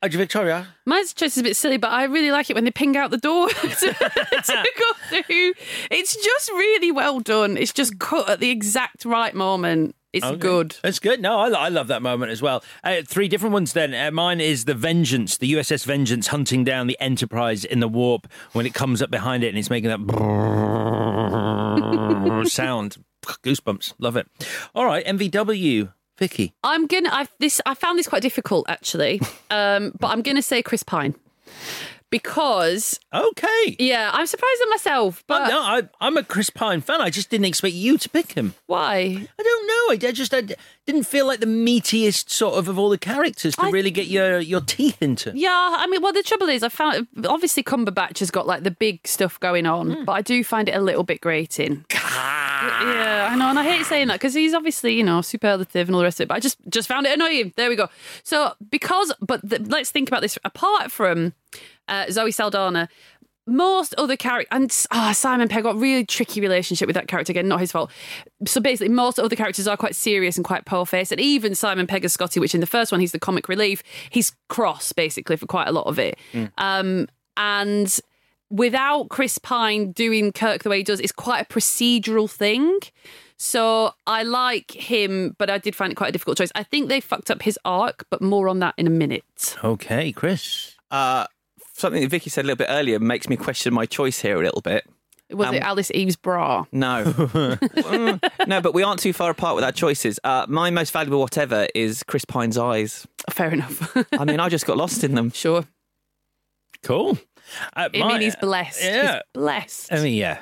How'd you, Victoria? My choice is a bit silly, but I really like it when they ping out the door to, to go through. It's just really well done. It's just cut at the exact right moment. It's Okay. good. It's good. No, I, I love that moment as well. Uh, three different ones then. Uh, mine is the Vengeance, the USS Vengeance hunting down the Enterprise in the warp when it comes up behind it and it's making that sound. Goosebumps. Love it. All right, MVW. Vicky. I'm gonna. I this. I found this quite difficult actually, um, but I'm gonna say Chris Pine because Okay. yeah, I'm surprised at myself. But Oh, no, I, I'm a Chris Pine fan. I just didn't expect you to pick him. why? I don't know. I, I just I didn't feel like the meatiest sort of of all the characters to I- really get your, your teeth into. Yeah, I mean, well, the trouble is, I found obviously Cumberbatch has got like the big stuff going on, but I do find it a little bit grating. Yeah, I know, and I hate saying that because he's obviously you know superlative and all the rest of it. But I just just found it annoying. There we go. So because, but th- let's think about this. Apart from uh, Zoe Saldana. Most other characters, and ah, Simon Pegg got a really tricky relationship with that character again, not his fault. So basically, most other characters are quite serious and quite pale faced, and even Simon Pegg as Scotty, which in the first one he's the comic relief, he's cross basically for quite a lot of it. Um, and without Chris Pine doing Kirk the way he does, it's quite a procedural thing. So I like him, but I did find it quite a difficult choice. I think they fucked up his arc, but more on that in a minute. Okay, Chris. Uh, something that Vicky said a little bit earlier makes me question my choice here a little bit. Was Um, it Alice Eve's bra? No. Mm, no, but we aren't too far apart with our choices. Uh, my most valuable whatever is Chris Pine's eyes. Fair enough. I mean, I just got lost in them. sure. Cool. Uh, I my- mean, he's blessed. Yeah. He's blessed. I mean, yeah.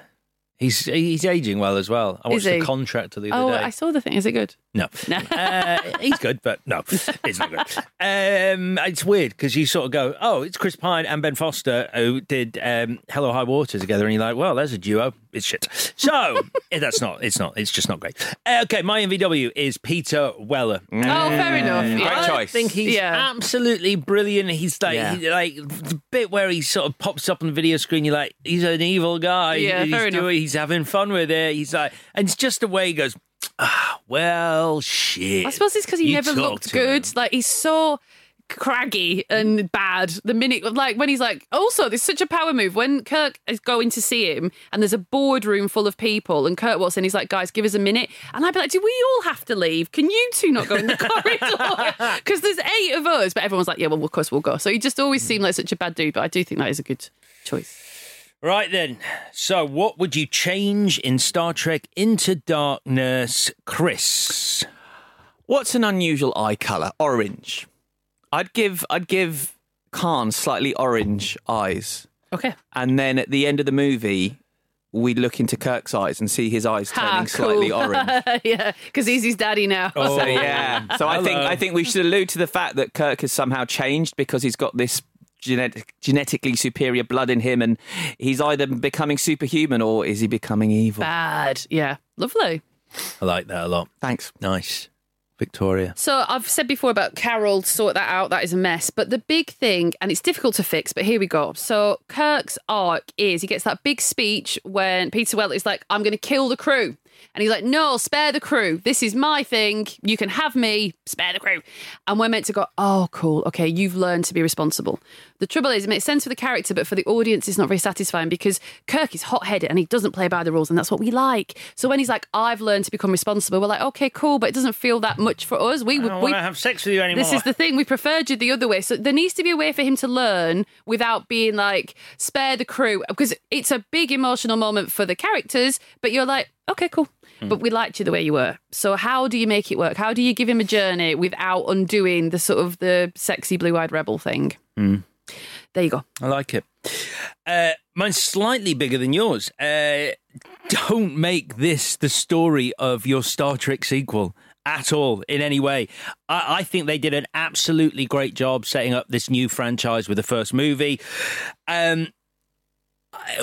He's he's aging well as well. I watched the he? contractor the other oh, day. I saw the thing. Is it good? No, uh, he's good, but no, it's not good. Um, it's weird because you sort of go, "Oh, it's Chris Pine and Ben Foster who did um, Hell or High Water together," and you're like, "Well, there's a duo. It's shit." So eh, that's not. It's not. It's just not great. Uh, okay, my MVW is Peter Weller. Oh, fair enough. Great Yeah. I think he's Yeah. absolutely brilliant. He's like, Yeah. he- like the bit where he sort of pops up on the video screen. You're like, he's an evil guy. Yeah, he's fair enough. he's having fun with it. He's like, and it's just the way he goes. Ah, well, shit. I suppose it's because he You never looked good. him. Like he's so craggy and bad. The minute, like when he's like, also, there's such a power move when Kirk is going to see him, and there's a boardroom full of people, and Kirk walks in. He's like, guys, give us a minute, and I'd be like, do we all have to leave? Can you two not go in the corridor? Because there's eight of us, but everyone's like, yeah, well, of course we'll go. So he just always seemed like such a bad dude, but I do think that is a good choice. Right then. So, what would you change in Star Trek Into Darkness, Chris? What's an unusual eye colour? Orange. I'd give I'd give Khan's slightly orange eyes, Okay. and then at the end of the movie, we look into Kirk's eyes and see his eyes turning Ah, slightly orange. yeah, because he's his daddy now. Oh, So yeah, so I think I think we should allude to the fact that Kirk has somehow changed because he's got this genetic, genetically superior blood in him, and he's either becoming superhuman or is he becoming evil? Bad. Yeah. Lovely. I like that a lot. Thanks. Nice. Victoria. So I've said before about Carol, sort that out. That is a mess. But the big thing, and it's difficult to fix, but here we go. So Kirk's arc is he gets that big speech when Peter Weller is like, I'm going to kill the crew. And he's like, no, spare the crew. This is my thing. You can have me, spare the crew. And we're meant to go, oh, cool. Okay, you've learned to be responsible. The trouble is, it makes sense for the character, but for the audience, it's not very satisfying because Kirk is hot headed and he doesn't play by the rules, and that's what we like. So when he's like, I've learned to become responsible, we're like, okay, cool, but it doesn't feel that much for us. We I would. don't we, want to have sex with you anymore. this is the thing. We preferred you the other way. So there needs to be a way for him to learn without being like, spare the crew. Because it's a big emotional moment for the characters, but you're like, okay, cool. But we liked you the way you were. So how do you make it work? How do you give him a journey without undoing the sort of the sexy blue eyed rebel thing? There you go. I like it. Uh, mine's slightly bigger than yours. Uh, don't make this the story of your Star Trek sequel at all in any way. I, I think they did an absolutely great job setting up this new franchise with the first movie. Um,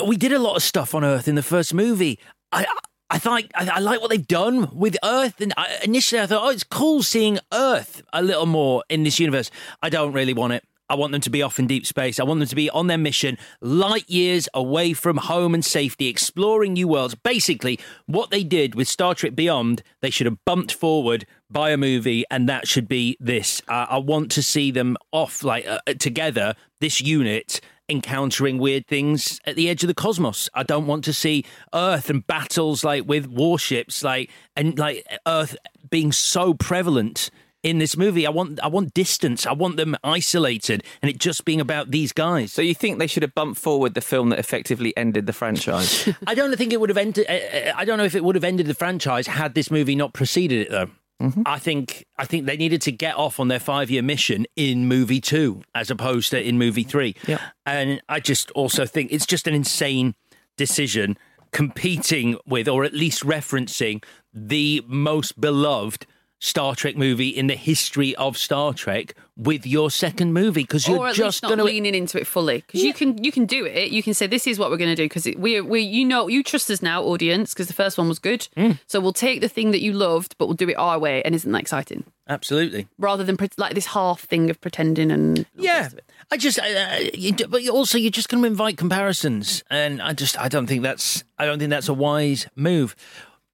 we did a lot of stuff on Earth in the first movie. I. I thought I, I like what they've done with Earth, and I, initially I thought, oh, it's cool seeing Earth a little more in this universe. I don't really want it. I want them to be off in deep space. I want them to be on their mission, light years away from home and safety, exploring new worlds. Basically, what they did with Star Trek Beyond, they should have bumped forward by a movie, and that should be this. Uh, I want to see them off like uh, together, this unit encountering weird things at the edge of the cosmos. I don't want to see Earth and battles like with warships, like and like Earth being so prevalent in this movie. I want I want distance. I want them isolated, and it just being about these guys. So you think they should have bumped forward the film that effectively ended the franchise? I don't think it would have ended. uh, I don't know if it would have ended the franchise had this movie not preceded it, though. Mm-hmm. I think I think they needed to get off on their five year mission in movie two as opposed to in movie three. Yeah. And I just also think it's just an insane decision competing with, or at least referencing, the most beloved Star Trek movie in the history of Star Trek with your second movie because you're just not going to leaning into it fully because you can you can do it. You can say this is what we're going to do because we we you know you trust us now, audience, because the first one was good. Mm. So we'll take the thing that you loved, but we'll do it our way, and isn't that exciting? absolutely. Rather than like this half thing of pretending and Yeah. I just, uh, you, but also you're just going to invite comparisons, and I just, I don't think that's, I don't think that's a wise move.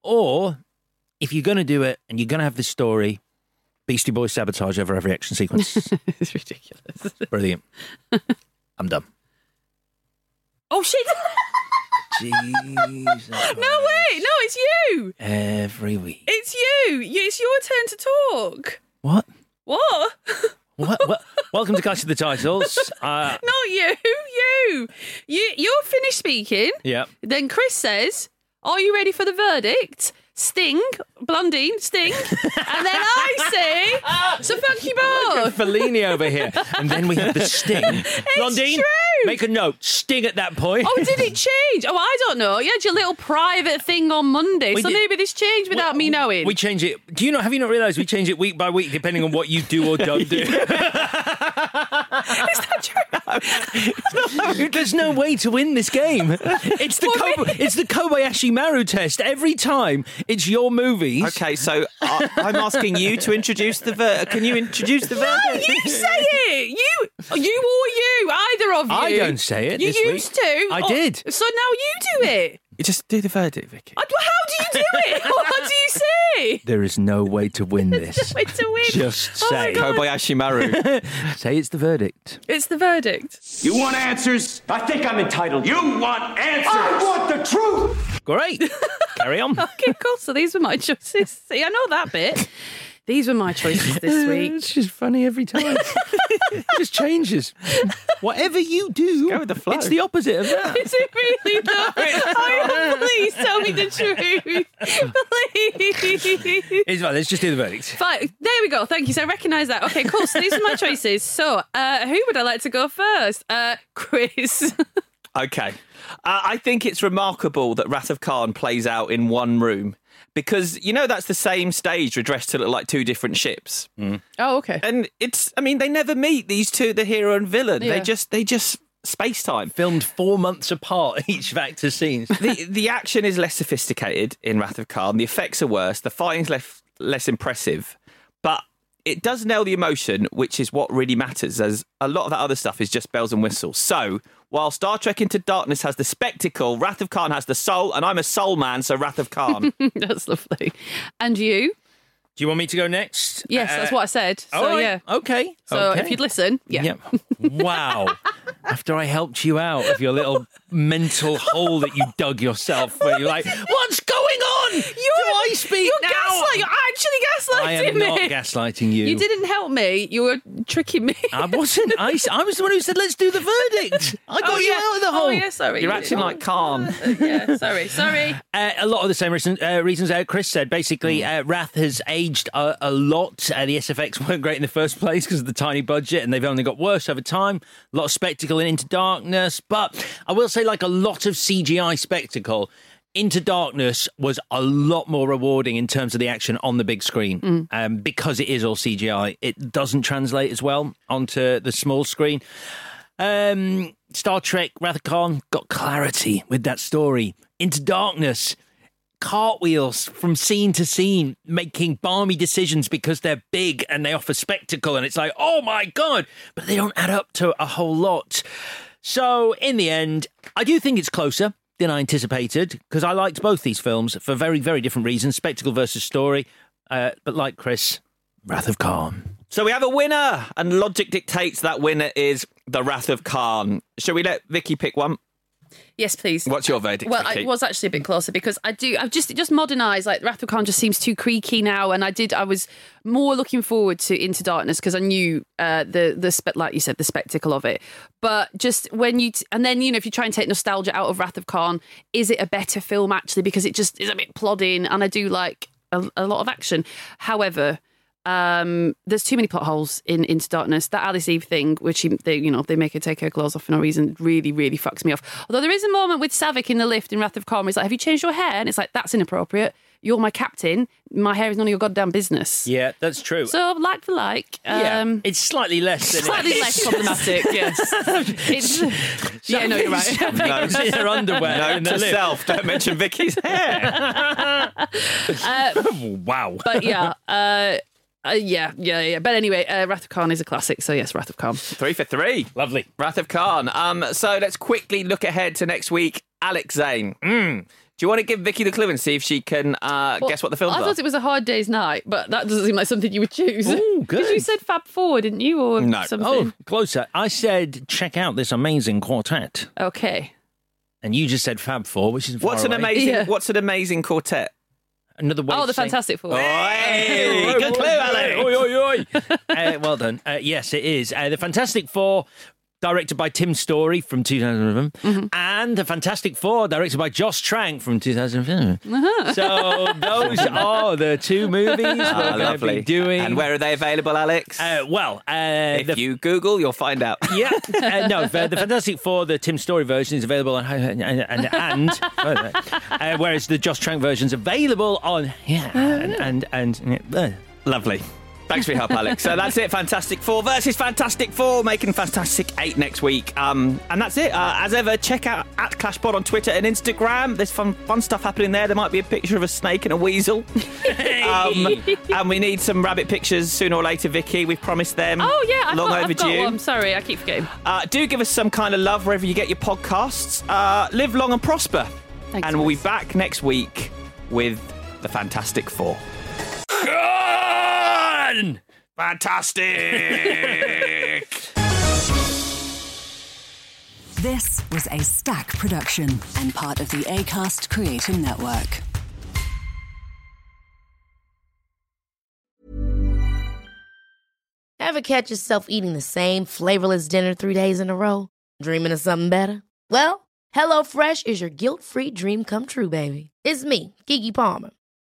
Or if you're going to do it and you're going to have this story, Beastie Boys sabotage over every action sequence. it's ridiculous. Brilliant. I'm done. oh shit! Jesus. no wait, no, it's you. Every week. It's you. You- It's your turn to talk. What? What? What? what? Welcome to Clash of the Titles. Uh, Not you. You. You. You're finished speaking. yeah. Then Chris says, Are you ready for the verdict? Sting, Blondine, Sting. and then I say, So fuck you both. Fellini over here. And then we have the sting. Blondine, true. make a note. Sting at that point. Oh, did it change? Oh, I don't know. You had your little private thing on Monday, We so did- maybe this changed without me knowing. We change it. Do you know? Have you not realised we change it week by week depending on what you do or don't do? True? There's no way to win this game. It's the For Kob- it's the Kobayashi Maru test. Every time it's your movies. okay, so I, I'm asking you to introduce the ver- Can you introduce the verdict? you say it. You, you or you, either of you. I don't say it You this week. used to. I Oh, did. So now you do it. Just do the verdict, Vicky. I- How do you do it? what do you say? There is no way to win this. Way to win. Just Oh my say, God. Kobayashi Maru. say it's the verdict. It's the verdict. You want answers? I think I'm entitled. You want answers? I want the truth. Great. Carry on. Okay, cool. So these were my choices. See, I know that bit. These were my choices this week. It's just funny every time. it just changes. Whatever you do, go with the flow. it's the opposite of that. Is it really not? Oh, please tell me the truth. Please. It's fine. Let's just do the verdict. Fine. There we go. Thank you. So I recognise that. Okay, cool. So these are my choices. So, uh, who would I like to go first? Uh, Chris. Okay. Uh, I think it's remarkable that Wrath of Khan plays out in one room because, you know, that's the same stage redressed to look like two different ships. Mm. oh, okay. And it's, I mean, they never meet these two, the hero and villain. Yeah. They just, they just space time. Filmed four months apart each of actors' scenes. the the action is less sophisticated in Wrath of Khan. The effects are worse. The fighting's less less impressive, but it does nail the emotion, which is what really matters. As a lot of that other stuff is just bells and whistles. So while Star Trek Into Darkness has the spectacle, Wrath of Khan has the soul, and I'm a soul man, so Wrath of Khan. That's lovely. And you? Do you want me to go next? Yes, that's uh, what I said. So, all right. yeah. Okay. So, okay. if you'd listen, yeah. Yep. Wow. After I helped you out of your little mental hole that you dug yourself, where you're like, "What's going on? You're, Do I speak you're now?" gaslighting. You're actually gaslighting I am me. not gaslighting you. You didn't help me. You were tricking me. I wasn't. I, I was the one who said, "Let's do the verdict." I got oh, you yeah. out of the hole. Oh, yeah, sorry. You're acting like Khan. yeah, sorry, sorry. Uh, a lot of the same reason, uh, reasons uh, Chris said. Basically, uh, Wrath has aged a, a lot. Uh, the SFX weren't great in the first place because of the tiny budget, and they've only got worse over time. A lot of spectacle in Into Darkness, but I will say, like a lot of CGI spectacle. Into Darkness was a lot more rewarding in terms of the action on the big screen um, because it is all CGI. It doesn't translate as well onto the small screen. Um, Star Trek Wrath of Khan got clarity with that story. Into Darkness, cartwheels from scene to scene, making balmy decisions because they're big and they offer spectacle, and it's like, oh my god, but they don't add up to a whole lot. So in the end, I do think it's closer than I anticipated because I liked both these films for very, very different reasons: spectacle versus story. Uh, but like Chris, Wrath of Khan. So we have a winner, and logic dictates that winner is the Wrath of Khan. Shall we let Vicky pick one? Yes, please. What's your verdict? Well, Vicky? I was actually a bit closer because I do. I've just just modernised. Like Wrath of Khan just seems too creaky now, and I did. I was more looking forward to Into Darkness because I knew uh, the the spe- like you said the spectacle of it. But just when you t- and then you know if you try and take nostalgia out of Wrath of Khan, is it a better film actually? Because it just is a bit plodding, and I do like a, a lot of action. However. Um, there's too many plot holes in Into Darkness. That Alice Eve thing, which she, they, you know, they make her take her clothes off for no reason, really, really fucks me off. Although there is a moment with Saavik in the lift in Wrath of Khan, where he's like, "Have you changed your hair?" And it's like, "That's inappropriate. You're my captain. My hair is none of your goddamn business." Yeah, that's true. So like for like, yeah, um, it's slightly less than slightly it. less problematic. yes, it's, yeah, no, you're right. no, in her underwear no in the to lift. self. Don't mention Vicky's hair. wow. but yeah. Uh, uh, yeah, yeah, yeah. But anyway, uh, Wrath of Khan is a classic, so yes, Wrath of Khan. Three for three. Lovely. Wrath of Khan. Um, so let's quickly look ahead to next week. Alex Zane. Mm. Do you want to give Vicky the clue and see if she can uh, Well, guess what the films I are? thought it was a hard day's night, but that doesn't seem like something you would choose. Ooh, Because you said Fab Four, didn't you, or No. something? Oh, closer. I said check out this amazing quartet, Okay. and you just said Fab Four, which is What's an away. amazing? Yeah. What's an amazing quartet? Another way. Oh, of the saying- Fantastic Four. Oi, good clue, Alex. Oi, oi, oi. uh, well done. Uh, yes, it is. Uh, the Fantastic Four, directed by Tim Story from 2011, Mm-hmm. and The Fantastic Four, directed by Josh Trank from 2015. Uh-huh. So those are the two movies we're to lovely. doing. And where are they available, Alex? Uh, well, uh, if the you Google, you'll find out. Yeah, uh, no, the, the Fantastic Four, the Tim Story version is available on and and, and uh, whereas the Josh Trank version is available on yeah and and, and uh, Lovely. Thanks for your help, Alex. So that's it. Fantastic Four versus Fantastic Four, making Fantastic Eight next week. Um, and that's it. Uh, as ever, check out at ClashPod on Twitter and Instagram. There's fun, fun stuff happening there. There might be a picture of a snake and a weasel. um, and we need some rabbit pictures sooner or later, Vicky. We've promised them. Oh yeah, I've long got, I've got one. Sorry, I keep forgetting. Uh, do give us some kind of love wherever you get your podcasts. Uh, live long and prosper. Thanks, and we'll be back next week with the Fantastic Four. Gone! Fantastic! This was a Stack production and part of the ACAST Creator Network. Ever catch yourself eating the same flavorless dinner three days in a row? Dreaming of something better? Well, HelloFresh is your guilt-free dream come true, baby. It's me, Keke Palmer.